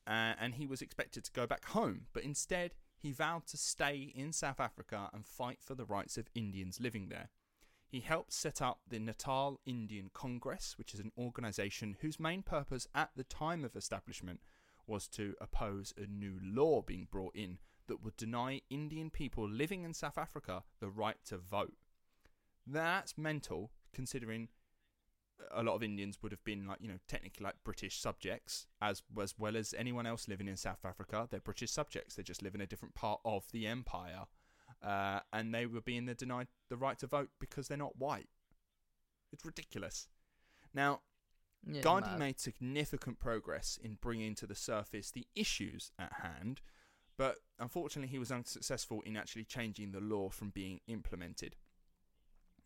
uh, and he was expected to go back home. But instead, he vowed to stay in South Africa and fight for the rights of Indians living there. He helped set up the Natal Indian Congress, which is an organisation whose main purpose at the time of establishment was to oppose a new law being brought in that would deny Indian people living in South Africa the right to vote. That's mental, considering a lot of Indians would have been like, you know, technically like British subjects, as as well as anyone else living in South Africa. They're British subjects. They just live in a different part of the empire, uh, and they were being denied the right to vote because they're not white. It's ridiculous. Now, Yeah, Gandhi mad. made significant progress in bringing to the surface the issues at hand, but unfortunately, he was unsuccessful in actually changing the law from being implemented.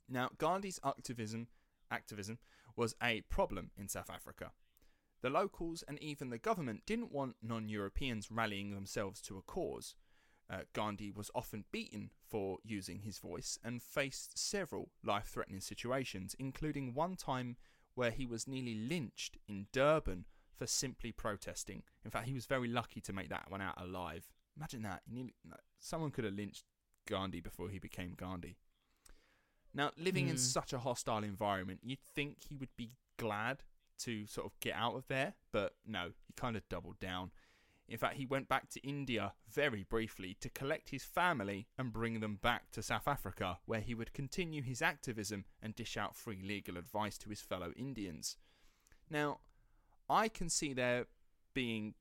Now, Gandhi's activism, activism was a problem in South Africa. The locals and even the government didn't want non Europeans rallying themselves to a cause. Uh, Gandhi was often beaten for using his voice and faced several life threatening situations, including one time where he was nearly lynched in Durban for simply protesting. In fact, he was very lucky to make that one out alive. Imagine that. Nearly, someone could have lynched Gandhi before he became Gandhi. Now, living in Hmm. such a hostile environment, you'd think he would be glad to sort of get out of there, but no, he kind of doubled down. In fact, he went back to India very briefly to collect his family and bring them back to South Africa, where he would continue his activism and dish out free legal advice to his fellow Indians. Now, I can see there being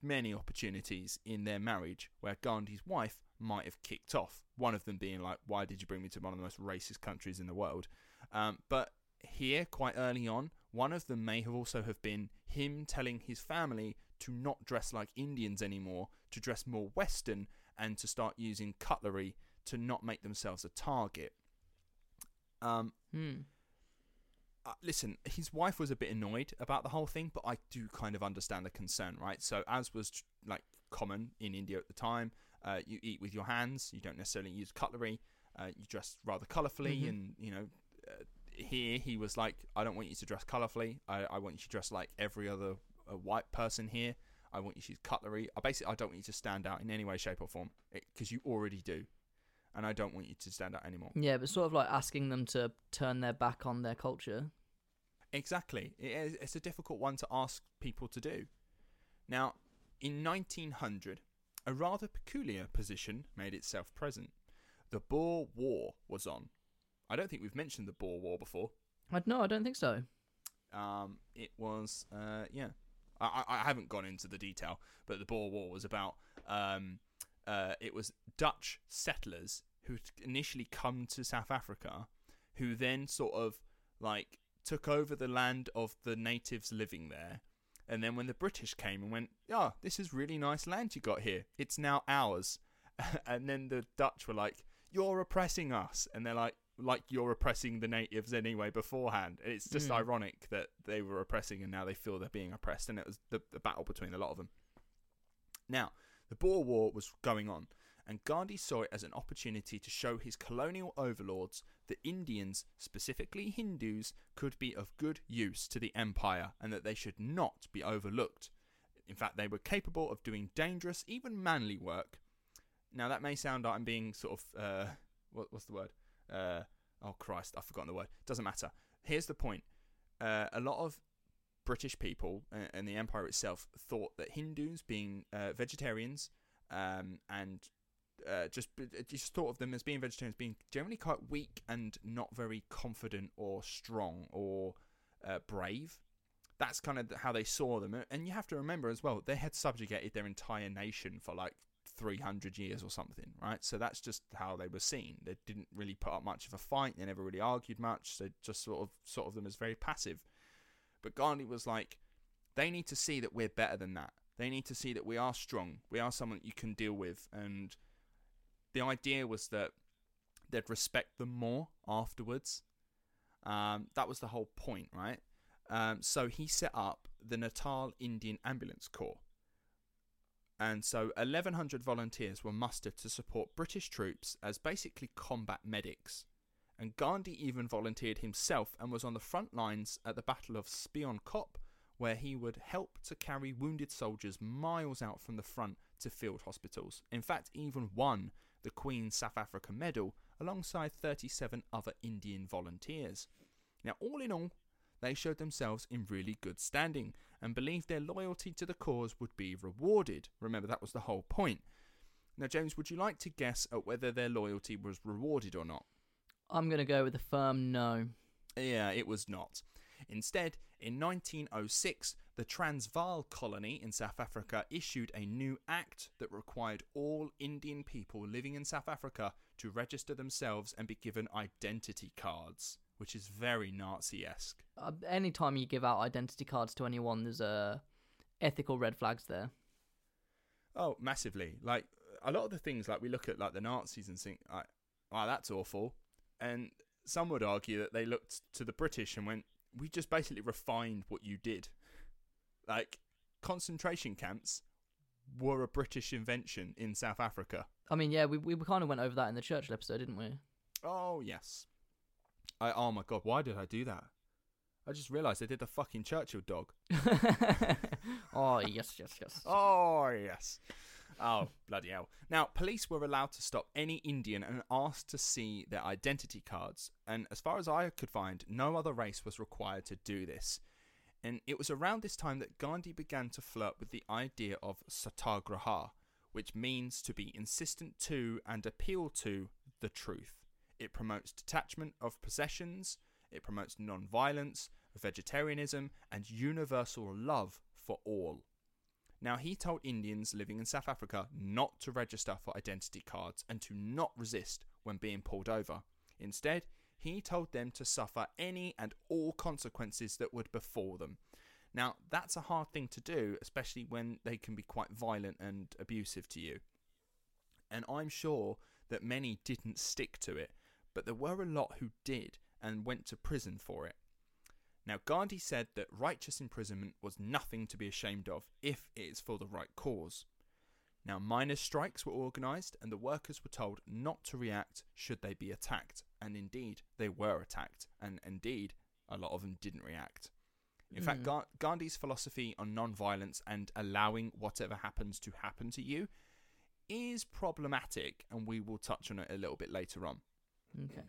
many opportunities in their marriage where Gandhi's wife might have kicked off. One of them being like, "Why did you bring me to one of the most racist countries in the world?" Um, but here, quite early on, one of them may have also have been him telling his family to not dress like Indians anymore, to dress more Western, and to start using cutlery to not make themselves a target. Um, Hmm. uh, listen, his wife was a bit annoyed about the whole thing, but I do kind of understand the concern, right? So, as was like common in India at the time, uh, you eat with your hands. You don't necessarily use cutlery. Uh, you dress rather colorfully, Mhm. and you know, uh, here he was like, "I don't want you to dress colorfully. I, I want you to dress like every other uh, white person here. I want you to use cutlery. I basically, I don't want you to stand out in any way, shape, or form because you already do, and I don't want you to stand out anymore." Yeah, but sort of like asking them to turn their back on their culture. Exactly. It is, it's a difficult one to ask people to do. Now, in 1900, a rather peculiar position made itself present. The Boer War was on. I don't think we've mentioned the Boer War before. I no, I don't think so. Um, it was, uh, yeah. I, I haven't gone into the detail, but the Boer War was about. Um, uh, it was Dutch settlers who initially come to South Africa, who then sort of like took over the land of the natives living there, and then when the British came and went, "Yeah, this is really nice land you got here. It's now ours," and then the Dutch were like, "You're oppressing us," and they're like, "Like you're oppressing the natives anyway beforehand." And it's just Mm. ironic that they were oppressing and now they feel they're being oppressed, and it was the, the battle between a lot of them. Now, the Boer War was going on, and Gandhi saw it as an opportunity to show his colonial overlords that Indians, specifically Hindus, could be of good use to the empire and that they should not be overlooked. In fact, they were capable of doing dangerous, even manly work. Now, that may sound like I'm being sort of, uh, what, what's the word? Uh, oh, Christ, I've forgotten the word. Doesn't matter. Here's the point uh, a lot of British people uh, and the empire itself thought that Hindus, being uh, vegetarians, um, and uh, just just thought of them as being vegetarians, being generally quite weak and not very confident or strong or uh, brave. That's kind of how they saw them, and you have to remember as well they had subjugated their entire nation for like 300 years or something, right? So that's just how they were seen. They didn't really put up much of a fight. They never really argued much. They just sort of sort of them as very passive. But Gandhi was like, they need to see that we're better than that. They need to see that we are strong. We are someone you can deal with. And the idea was that they'd respect them more afterwards. Um, that was the whole point, right? Um, so he set up the Natal Indian Ambulance Corps. And so 1,100 volunteers were mustered to support British troops as basically combat medics. And Gandhi even volunteered himself and was on the front lines at the Battle of Spion Kop, where he would help to carry wounded soldiers miles out from the front to field hospitals. In fact, even won the Queen's South Africa Medal alongside 37 other Indian volunteers. Now, all in all, they showed themselves in really good standing and believed their loyalty to the cause would be rewarded. Remember, that was the whole point. Now, James, would you like to guess at whether their loyalty was rewarded or not? I'm going to go with a firm no. Yeah, it was not. Instead, in 1906, the Transvaal colony in South Africa issued a new act that required all Indian people living in South Africa to register themselves and be given identity cards, which is very Nazi esque. Uh, anytime you give out identity cards to anyone, there's uh, ethical red flags there. Oh, massively. Like a lot of the things, like we look at like the Nazis and think, like, "Wow, that's awful," and some would argue that they looked to the British and went, "We just basically refined what you did." Like concentration camps were a British invention in South Africa. I mean, yeah, we we kind of went over that in the Churchill episode, didn't we? Oh yes. I oh my god, why did I do that? I just realised I did the fucking Churchill dog. oh yes, yes, yes. Oh yes. Oh bloody hell! Now, police were allowed to stop any Indian and asked to see their identity cards, and as far as I could find, no other race was required to do this. And it was around this time that Gandhi began to flirt with the idea of satyagraha, which means to be insistent to and appeal to the truth. It promotes detachment of possessions, it promotes non violence, vegetarianism, and universal love for all. Now, he told Indians living in South Africa not to register for identity cards and to not resist when being pulled over. Instead, he told them to suffer any and all consequences that would befall them. Now, that's a hard thing to do, especially when they can be quite violent and abusive to you. And I'm sure that many didn't stick to it, but there were a lot who did and went to prison for it. Now, Gandhi said that righteous imprisonment was nothing to be ashamed of if it is for the right cause. Now, miners' strikes were organised, and the workers were told not to react should they be attacked. And indeed, they were attacked, and indeed, a lot of them didn't react. In mm. fact. Ga- Gandhi's philosophy on non-violence and allowing whatever happens to happen to you is problematic, and we will touch on it a little bit later on. Okay.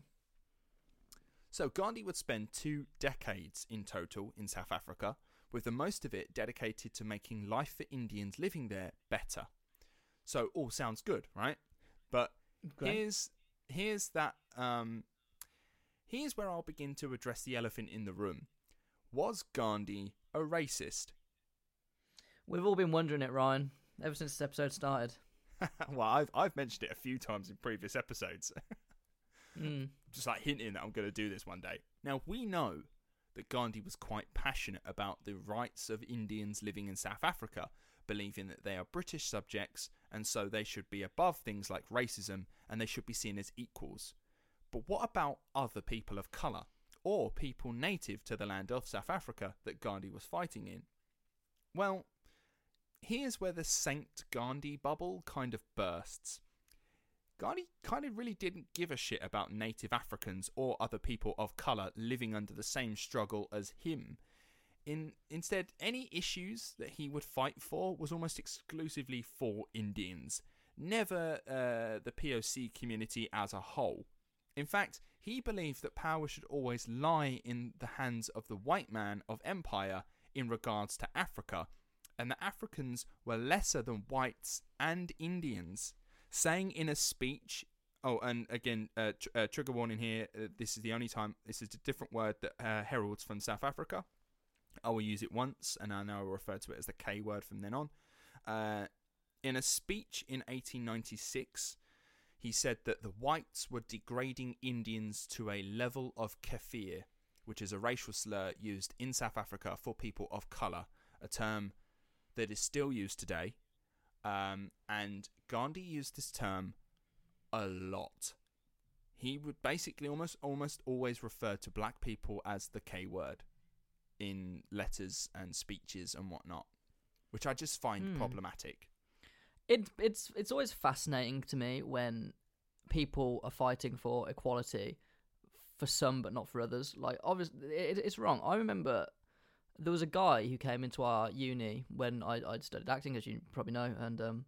So Gandhi would spend two decades in total in South Africa, with the most of it dedicated to making life for Indians living there better. So all sounds good, right? But here's here's that um here's where I'll begin to address the elephant in the room. Was Gandhi a racist? We've all been wondering it, Ryan, ever since this episode started. well, I've I've mentioned it a few times in previous episodes. mm. Just like hinting that I'm going to do this one day. Now, we know that Gandhi was quite passionate about the rights of Indians living in South Africa, believing that they are British subjects and so they should be above things like racism and they should be seen as equals. But what about other people of colour or people native to the land of South Africa that Gandhi was fighting in? Well, here's where the Saint Gandhi bubble kind of bursts. Gandhi kind of really didn't give a shit about native Africans or other people of colour living under the same struggle as him. In, instead, any issues that he would fight for was almost exclusively for Indians, never uh, the POC community as a whole. In fact, he believed that power should always lie in the hands of the white man of empire in regards to Africa, and that Africans were lesser than whites and Indians saying in a speech Oh, and again, uh, tr- uh, trigger warning here. Uh, this is the only time. This is a different word that uh, heralds from South Africa. I will use it once, and I now refer to it as the K word from then on. Uh, In a speech in 1896, he said that the whites were degrading Indians to a level of kafir, which is a racial slur used in South Africa for people of colour, a term that is still used today. Um, and Gandhi used this term a lot. He would basically almost almost always refer to black people as the K word in letters and speeches and whatnot, which I just find Hmm. problematic. It it's it's always fascinating to me when people are fighting for equality for some but not for others. Like obviously it, it's wrong. I remember there was a guy who came into our uni when I I'd studied acting, as you probably know, and um,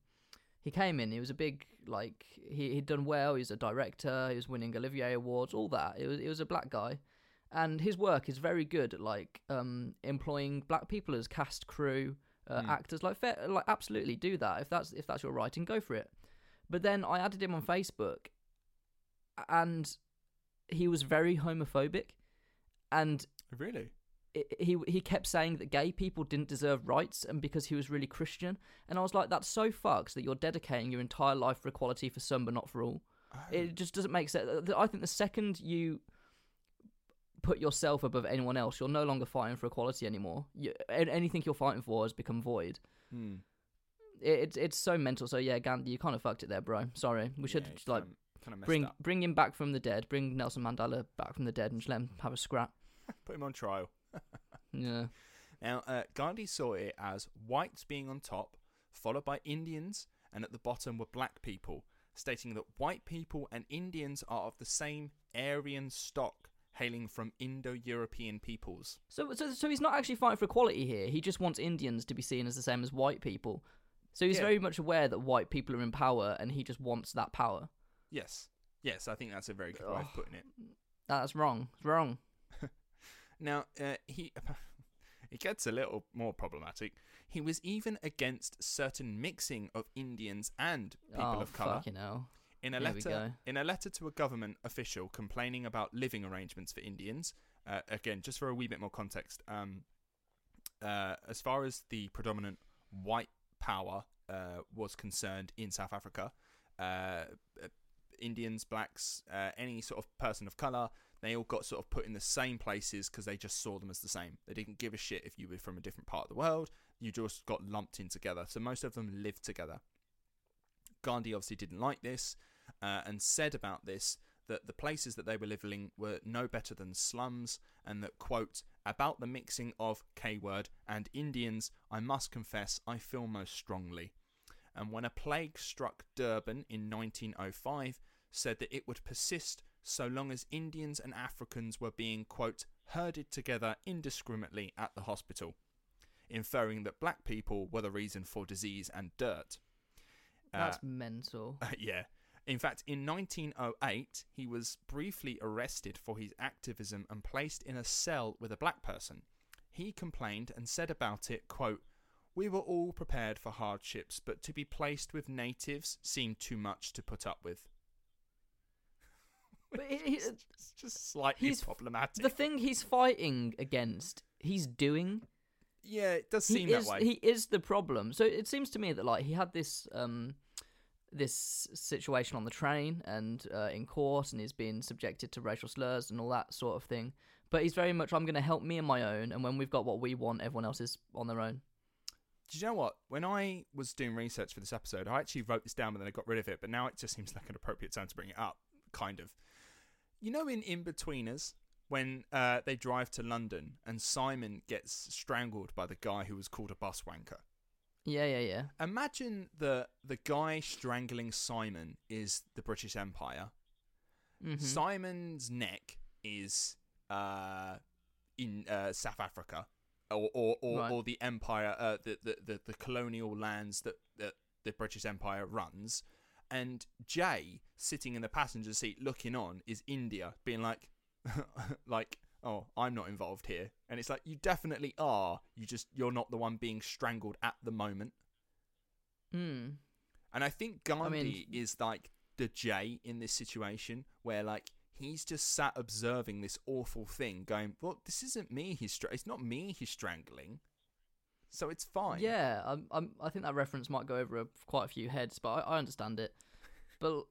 he came in. He was a big like he he'd done well. He was a director. He was winning Olivier awards. All that. It was it was a black guy, and his work is very good at like um employing black people as cast crew. Uh, Mm. actors like fair, like absolutely do that if that's if that's your writing go for it but then I added him on Facebook, and he was very homophobic, and Really? He he kept saying that gay people didn't deserve rights, and because he was really Christian, and I was like, that's so fucked that you're dedicating your entire life for equality for some but not for all. It just doesn't make sense. I think the second you put yourself above anyone else, you're no longer fighting for equality anymore. You, anything you're fighting for has become void Hmm. it, it's it's so mental. So yeah, Gandhi, you kind of fucked it there, bro. Sorry. We should Yeah, just, like kind of bring up. bring him back from the dead. Bring Nelson Mandela back from the dead and just let him have a scrap. Put him on trial. Yeah. Now, uh, Gandhi saw it as whites being on top, followed by Indians, and at the bottom were black people, stating that white people and Indians are of the same Aryan stock, hailing from Indo European peoples. So so so he's not actually fighting for equality here. He just wants Indians to be seen as the same as white people. So he's Yeah. very much aware that white people are in power, and he just wants that power. Yes. Yes, I think that's a very good way of putting it. That's wrong. It's wrong. Now, uh, he it gets a little more problematic. He was even against certain mixing of Indians and people oh of color. fucking hell. In a Here letter, in a letter to a government official complaining about living arrangements for Indians, uh, again, just for a wee bit more context, um, uh, as far as the predominant white power uh, was concerned in South Africa, uh, uh, Indians, blacks, uh, any sort of person of color, they all got sort of put in the same places because they just saw them as the same. They didn't give a shit if you were from a different part of the world. You just got lumped in together. So most of them lived together. Gandhi obviously didn't like this uh, and said about this that the places that they were living were no better than slums and that, quote, about the mixing of K word and Indians, I must confess I feel most strongly. And when a plague struck Durban in 1905, said that it would persist so long as Indians and Africans were being, quote, herded together indiscriminately at the hospital, inferring that black people were the reason for disease and dirt. Uh, That's mental. yeah. In fact, in 1908, he was briefly arrested for his activism and placed in a cell with a black person. He complained and said about it, quote, We were all prepared for hardships, but to be placed with natives seemed too much to put up with. But he- he- It's just slightly he's- problematic. the thing he's fighting against, he's doing. yeah, it does he seem is that way. he is the problem. So it seems to me that like he had this um this situation on the train and uh, in court, and he's been subjected to racial slurs and all that sort of thing. But he's very much I'm going to help me and my own, and when we've got what we want, everyone else is on their own. Do you know what? When I was doing research for this episode, I actually wrote this down and then I got rid of it, but now it just seems like an appropriate time to bring it up, kind of. You know, in Inbetweeners, when uh, they drive to London and Simon gets strangled by the guy who was called a bus wanker. Yeah, yeah, yeah. Imagine the the guy strangling Simon is the British Empire. hmm Simon's neck is uh, in uh, South Africa, or or, or, Right. or the empire, uh, the, the, the the colonial lands that, that the British Empire runs, and Jay sitting in the passenger seat looking on is India, being like, like, oh, I'm not involved here, and it's like you definitely are. You just you're not the one being strangled at the moment. Mm. And I think Gandhi mean- is like the Jay in this situation, where like he's just sat observing this awful thing, going, "Well, this isn't me. He's str- it's not me. He's strangling." So it's fine. Yeah, I'm, I'm, I think that reference might go over a, quite a few heads, but I, I understand it. But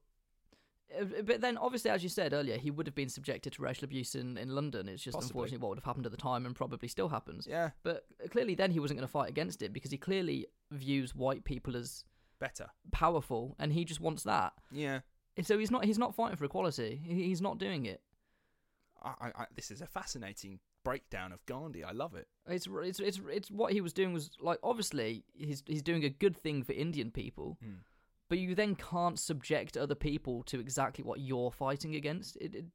uh, but then, obviously, as you said earlier, he would have been subjected to racial abuse in, in London. It's just Possibly. unfortunately what would have happened at the time and probably still happens. Yeah, But clearly, then he wasn't going to fight against it because he clearly views white people as better. powerful, and he just wants that. Yeah. And So he's not he's not fighting for equality. He's not doing it. I, I, this is a fascinating breakdown of Gandhi. I love it. It's it's it's it's what he was doing was like obviously he's he's doing a good thing for Indian people, Hmm. but you then can't subject other people to exactly what you're fighting against. It, it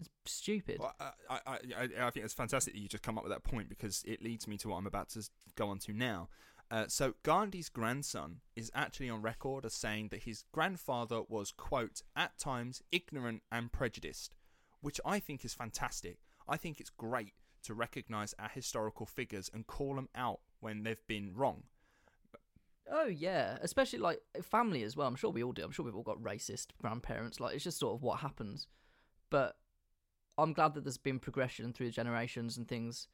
it's stupid. Well, I, I, I, I think it's fantastic that you just come up with that point because it leads me to what I'm about to go on to now. Uh, so Gandhi's grandson is actually on record as saying that his grandfather was, quote, at times ignorant and prejudiced, which I think is fantastic. I think it's great to recognise our historical figures and call them out when they've been wrong. Oh yeah, especially like family as well. I'm sure we all do. I'm sure we've all got racist grandparents. Like it's just sort of what happens. But I'm glad that there's been progression through the generations and things.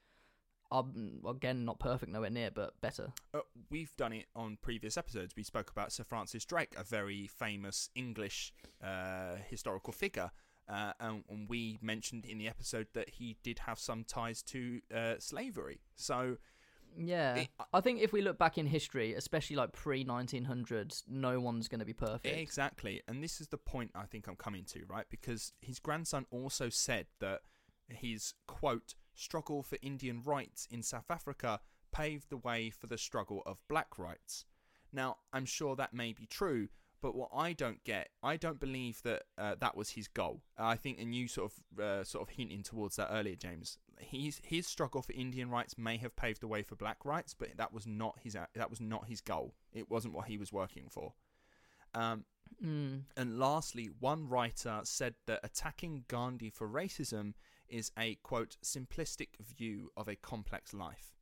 are again not perfect, nowhere near, but better. Uh, we've done it on previous episodes. We spoke about Sir Francis Drake, a very famous English uh, historical figure, uh, and, and we mentioned in the episode that he did have some ties to uh, slavery. So Yeah, It- I think if we look back in history, especially like pre 1900s, no one's going to be perfect. exactly, and this is the point I think I'm coming to, right? Because his grandson also said that his quote struggle for Indian rights in South Africa paved the way for the struggle of black rights. Now, I'm sure that may be true, but what I don't get, I don't believe that uh, that was his goal. I think, and you sort of uh, sort of hinting towards that earlier, James. His his struggle for Indian rights may have paved the way for black rights, but that was not his that was not his goal. It wasn't what he was working for. Um, Mm. and lastly, one writer said that attacking Gandhi for racism is a quote simplistic view of a complex life.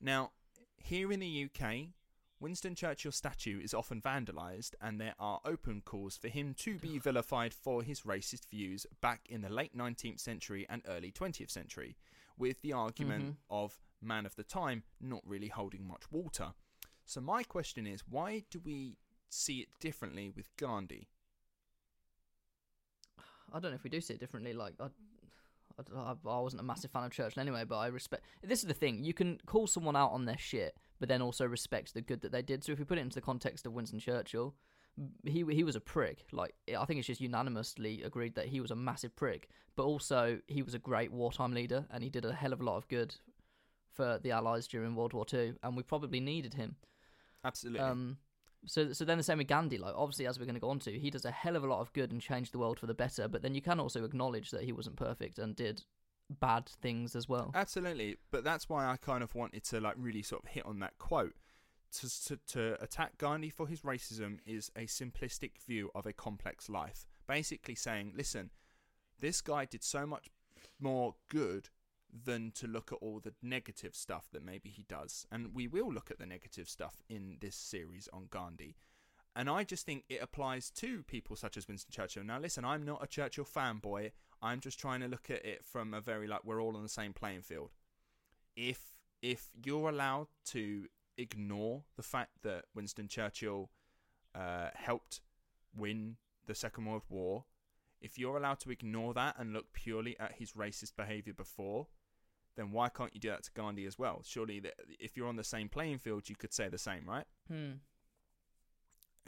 Now, here in the UK, Winston Churchill's statue is often vandalised, and there are open calls for him to be vilified for his racist views back in the late 19th century and early 20th century, with the argument Mhm. of man of the time not really holding much water. So, my question is why do we see it differently with Gandhi? I don't know if we do see it differently. Like, I, I, I wasn't a massive fan of Churchill anyway, but I respect. This is the thing: you can call someone out on their shit, but then also respect the good that they did. So if we put it into the context of Winston Churchill, he he was a prick. Like, I think it's just unanimously agreed that he was a massive prick, but also he was a great wartime leader, and he did a hell of a lot of good for the Allies during World War Two, and we probably needed him. Absolutely. Um, so, so then the same with Gandhi. Like, obviously, as we're going to go on to, he does a hell of a lot of good and changed the world for the better. But then you can also acknowledge that he wasn't perfect and did bad things as well. Absolutely, but that's why I kind of wanted to like really sort of hit on that quote. To, to, to attack Gandhi for his racism is a simplistic view of a complex life. Basically saying, listen, this guy did so much more good than to look at all the negative stuff that maybe he does. And we will look at the negative stuff in this series on Gandhi. And I just think it applies to people such as Winston Churchill. Now, listen, I'm not a Churchill fanboy. I'm just trying to look at it from a very like we're all on the same playing field. If if you're allowed to ignore the fact that Winston Churchill uh, helped win the Second World War, if you're allowed to ignore that and look purely at his racist behavior before, then why can't you do that to Gandhi as well? Surely, that if you're on the same playing field, you could say the same, right? Hmm.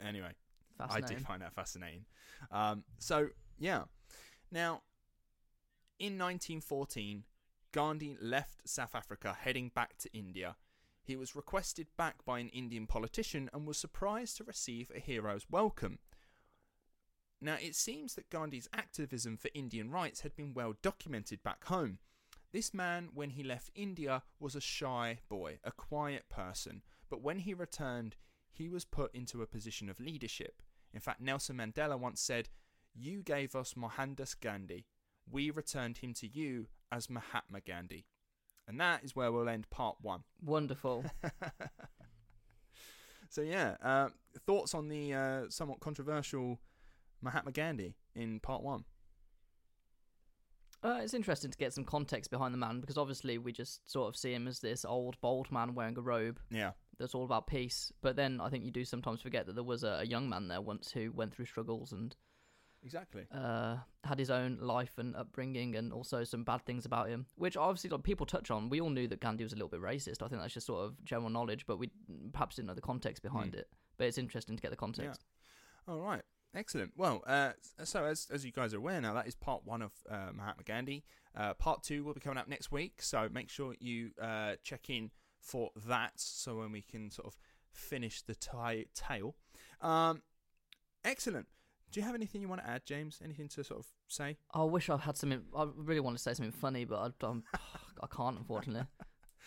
Anyway, I did find that fascinating. Um, so, yeah. Now, in 1914, Gandhi left South Africa heading back to India. He was requested back by an Indian politician and was surprised to receive a hero's welcome. Now, it seems that Gandhi's activism for Indian rights had been well documented back home. This man, when he left India, was a shy boy, a quiet person, but when he returned, he was put into a position of leadership. In fact, Nelson Mandela once said, You gave us Mohandas Gandhi. We returned him to you as Mahatma Gandhi. And that is where we'll end part one. Wonderful. so, yeah, uh, thoughts on the uh, somewhat controversial Mahatma Gandhi in part one? Uh, it's interesting to get some context behind the man because obviously we just sort of see him as this old, bald man wearing a robe Yeah. that's all about peace. But then I think you do sometimes forget that there was a, a young man there once who went through struggles and Exactly. uh, had his own life and upbringing and also some bad things about him, which obviously like, people touch on. We all knew that Gandhi was a little bit racist. I think that's just sort of general knowledge, but we perhaps didn't know the context behind it. But it's interesting to get the context. All right. Excellent. Well, uh, so as as you guys are aware now, that is part one of uh, Mahatma Gandhi. Uh, part two will be coming up next week, so make sure you uh, check in for that. So when we can sort of finish the ti- tale. Um, excellent. Do you have anything you want to add, James? Anything to sort of say? I wish I had something. I really want to say something funny, but I, I'm, I can't, unfortunately.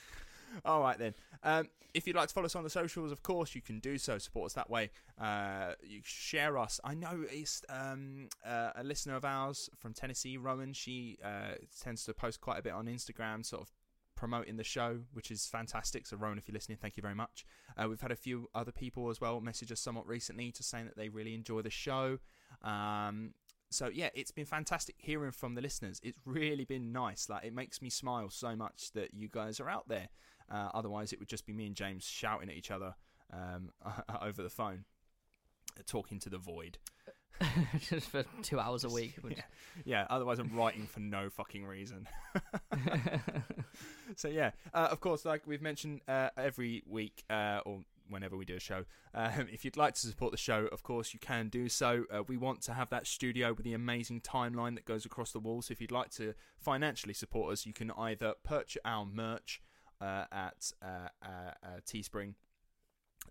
All right then. Um, if you'd like to follow us on the socials, of course you can do so. Support us that way. Uh, you share us. I know it's um, uh, a listener of ours from Tennessee, Rowan. She uh, tends to post quite a bit on Instagram, sort of promoting the show, which is fantastic. So Rowan, if you're listening, thank you very much. Uh, we've had a few other people as well message us somewhat recently, just saying that they really enjoy the show. Um, so yeah, it's been fantastic hearing from the listeners. It's really been nice. Like it makes me smile so much that you guys are out there. Uh, otherwise, it would just be me and James shouting at each other um, over the phone, talking to the void. just for two hours a week. which- Yeah. yeah, otherwise I'm writing for no fucking reason. so yeah, uh, of course, like we've mentioned uh, every week uh, or whenever we do a show, um, if you'd like to support the show, of course you can do so. Uh, we want to have that studio with the amazing timeline that goes across the wall. So if you'd like to financially support us, you can either purchase our merch uh, at uh, uh, uh, Teespring.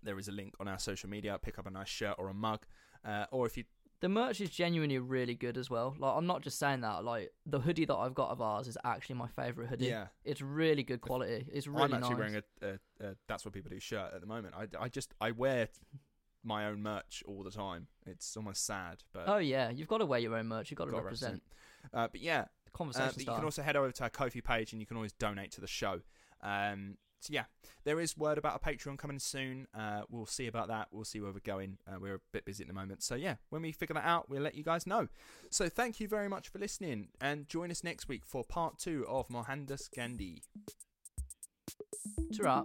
There is a link on our social media. Pick up a nice shirt or a mug, uh, or if you The merch is genuinely really good as well. Like I'm not just saying that. Like the hoodie that I've got of ours is actually my favorite hoodie. Yeah. it's really good quality. It's really I'm actually nice. wearing a, a, a that's what people do shirt at the moment. I, I just I wear my own merch all the time. It's almost sad, but Oh yeah, you've got to wear your own merch. You've got to gotta represent. Uh, but yeah, uh, Conversation but you can also head over to our Ko-Fi page and you can always donate to the show. Um, so yeah, there is word about a Patreon coming soon. Uh, we'll see about that. We'll see where we're going. Uh, we're a bit busy at the moment. So yeah, when we figure that out, we'll let you guys know. So thank you very much for listening and join us next week for part two of Mohandas Gandhi. Ta-ra.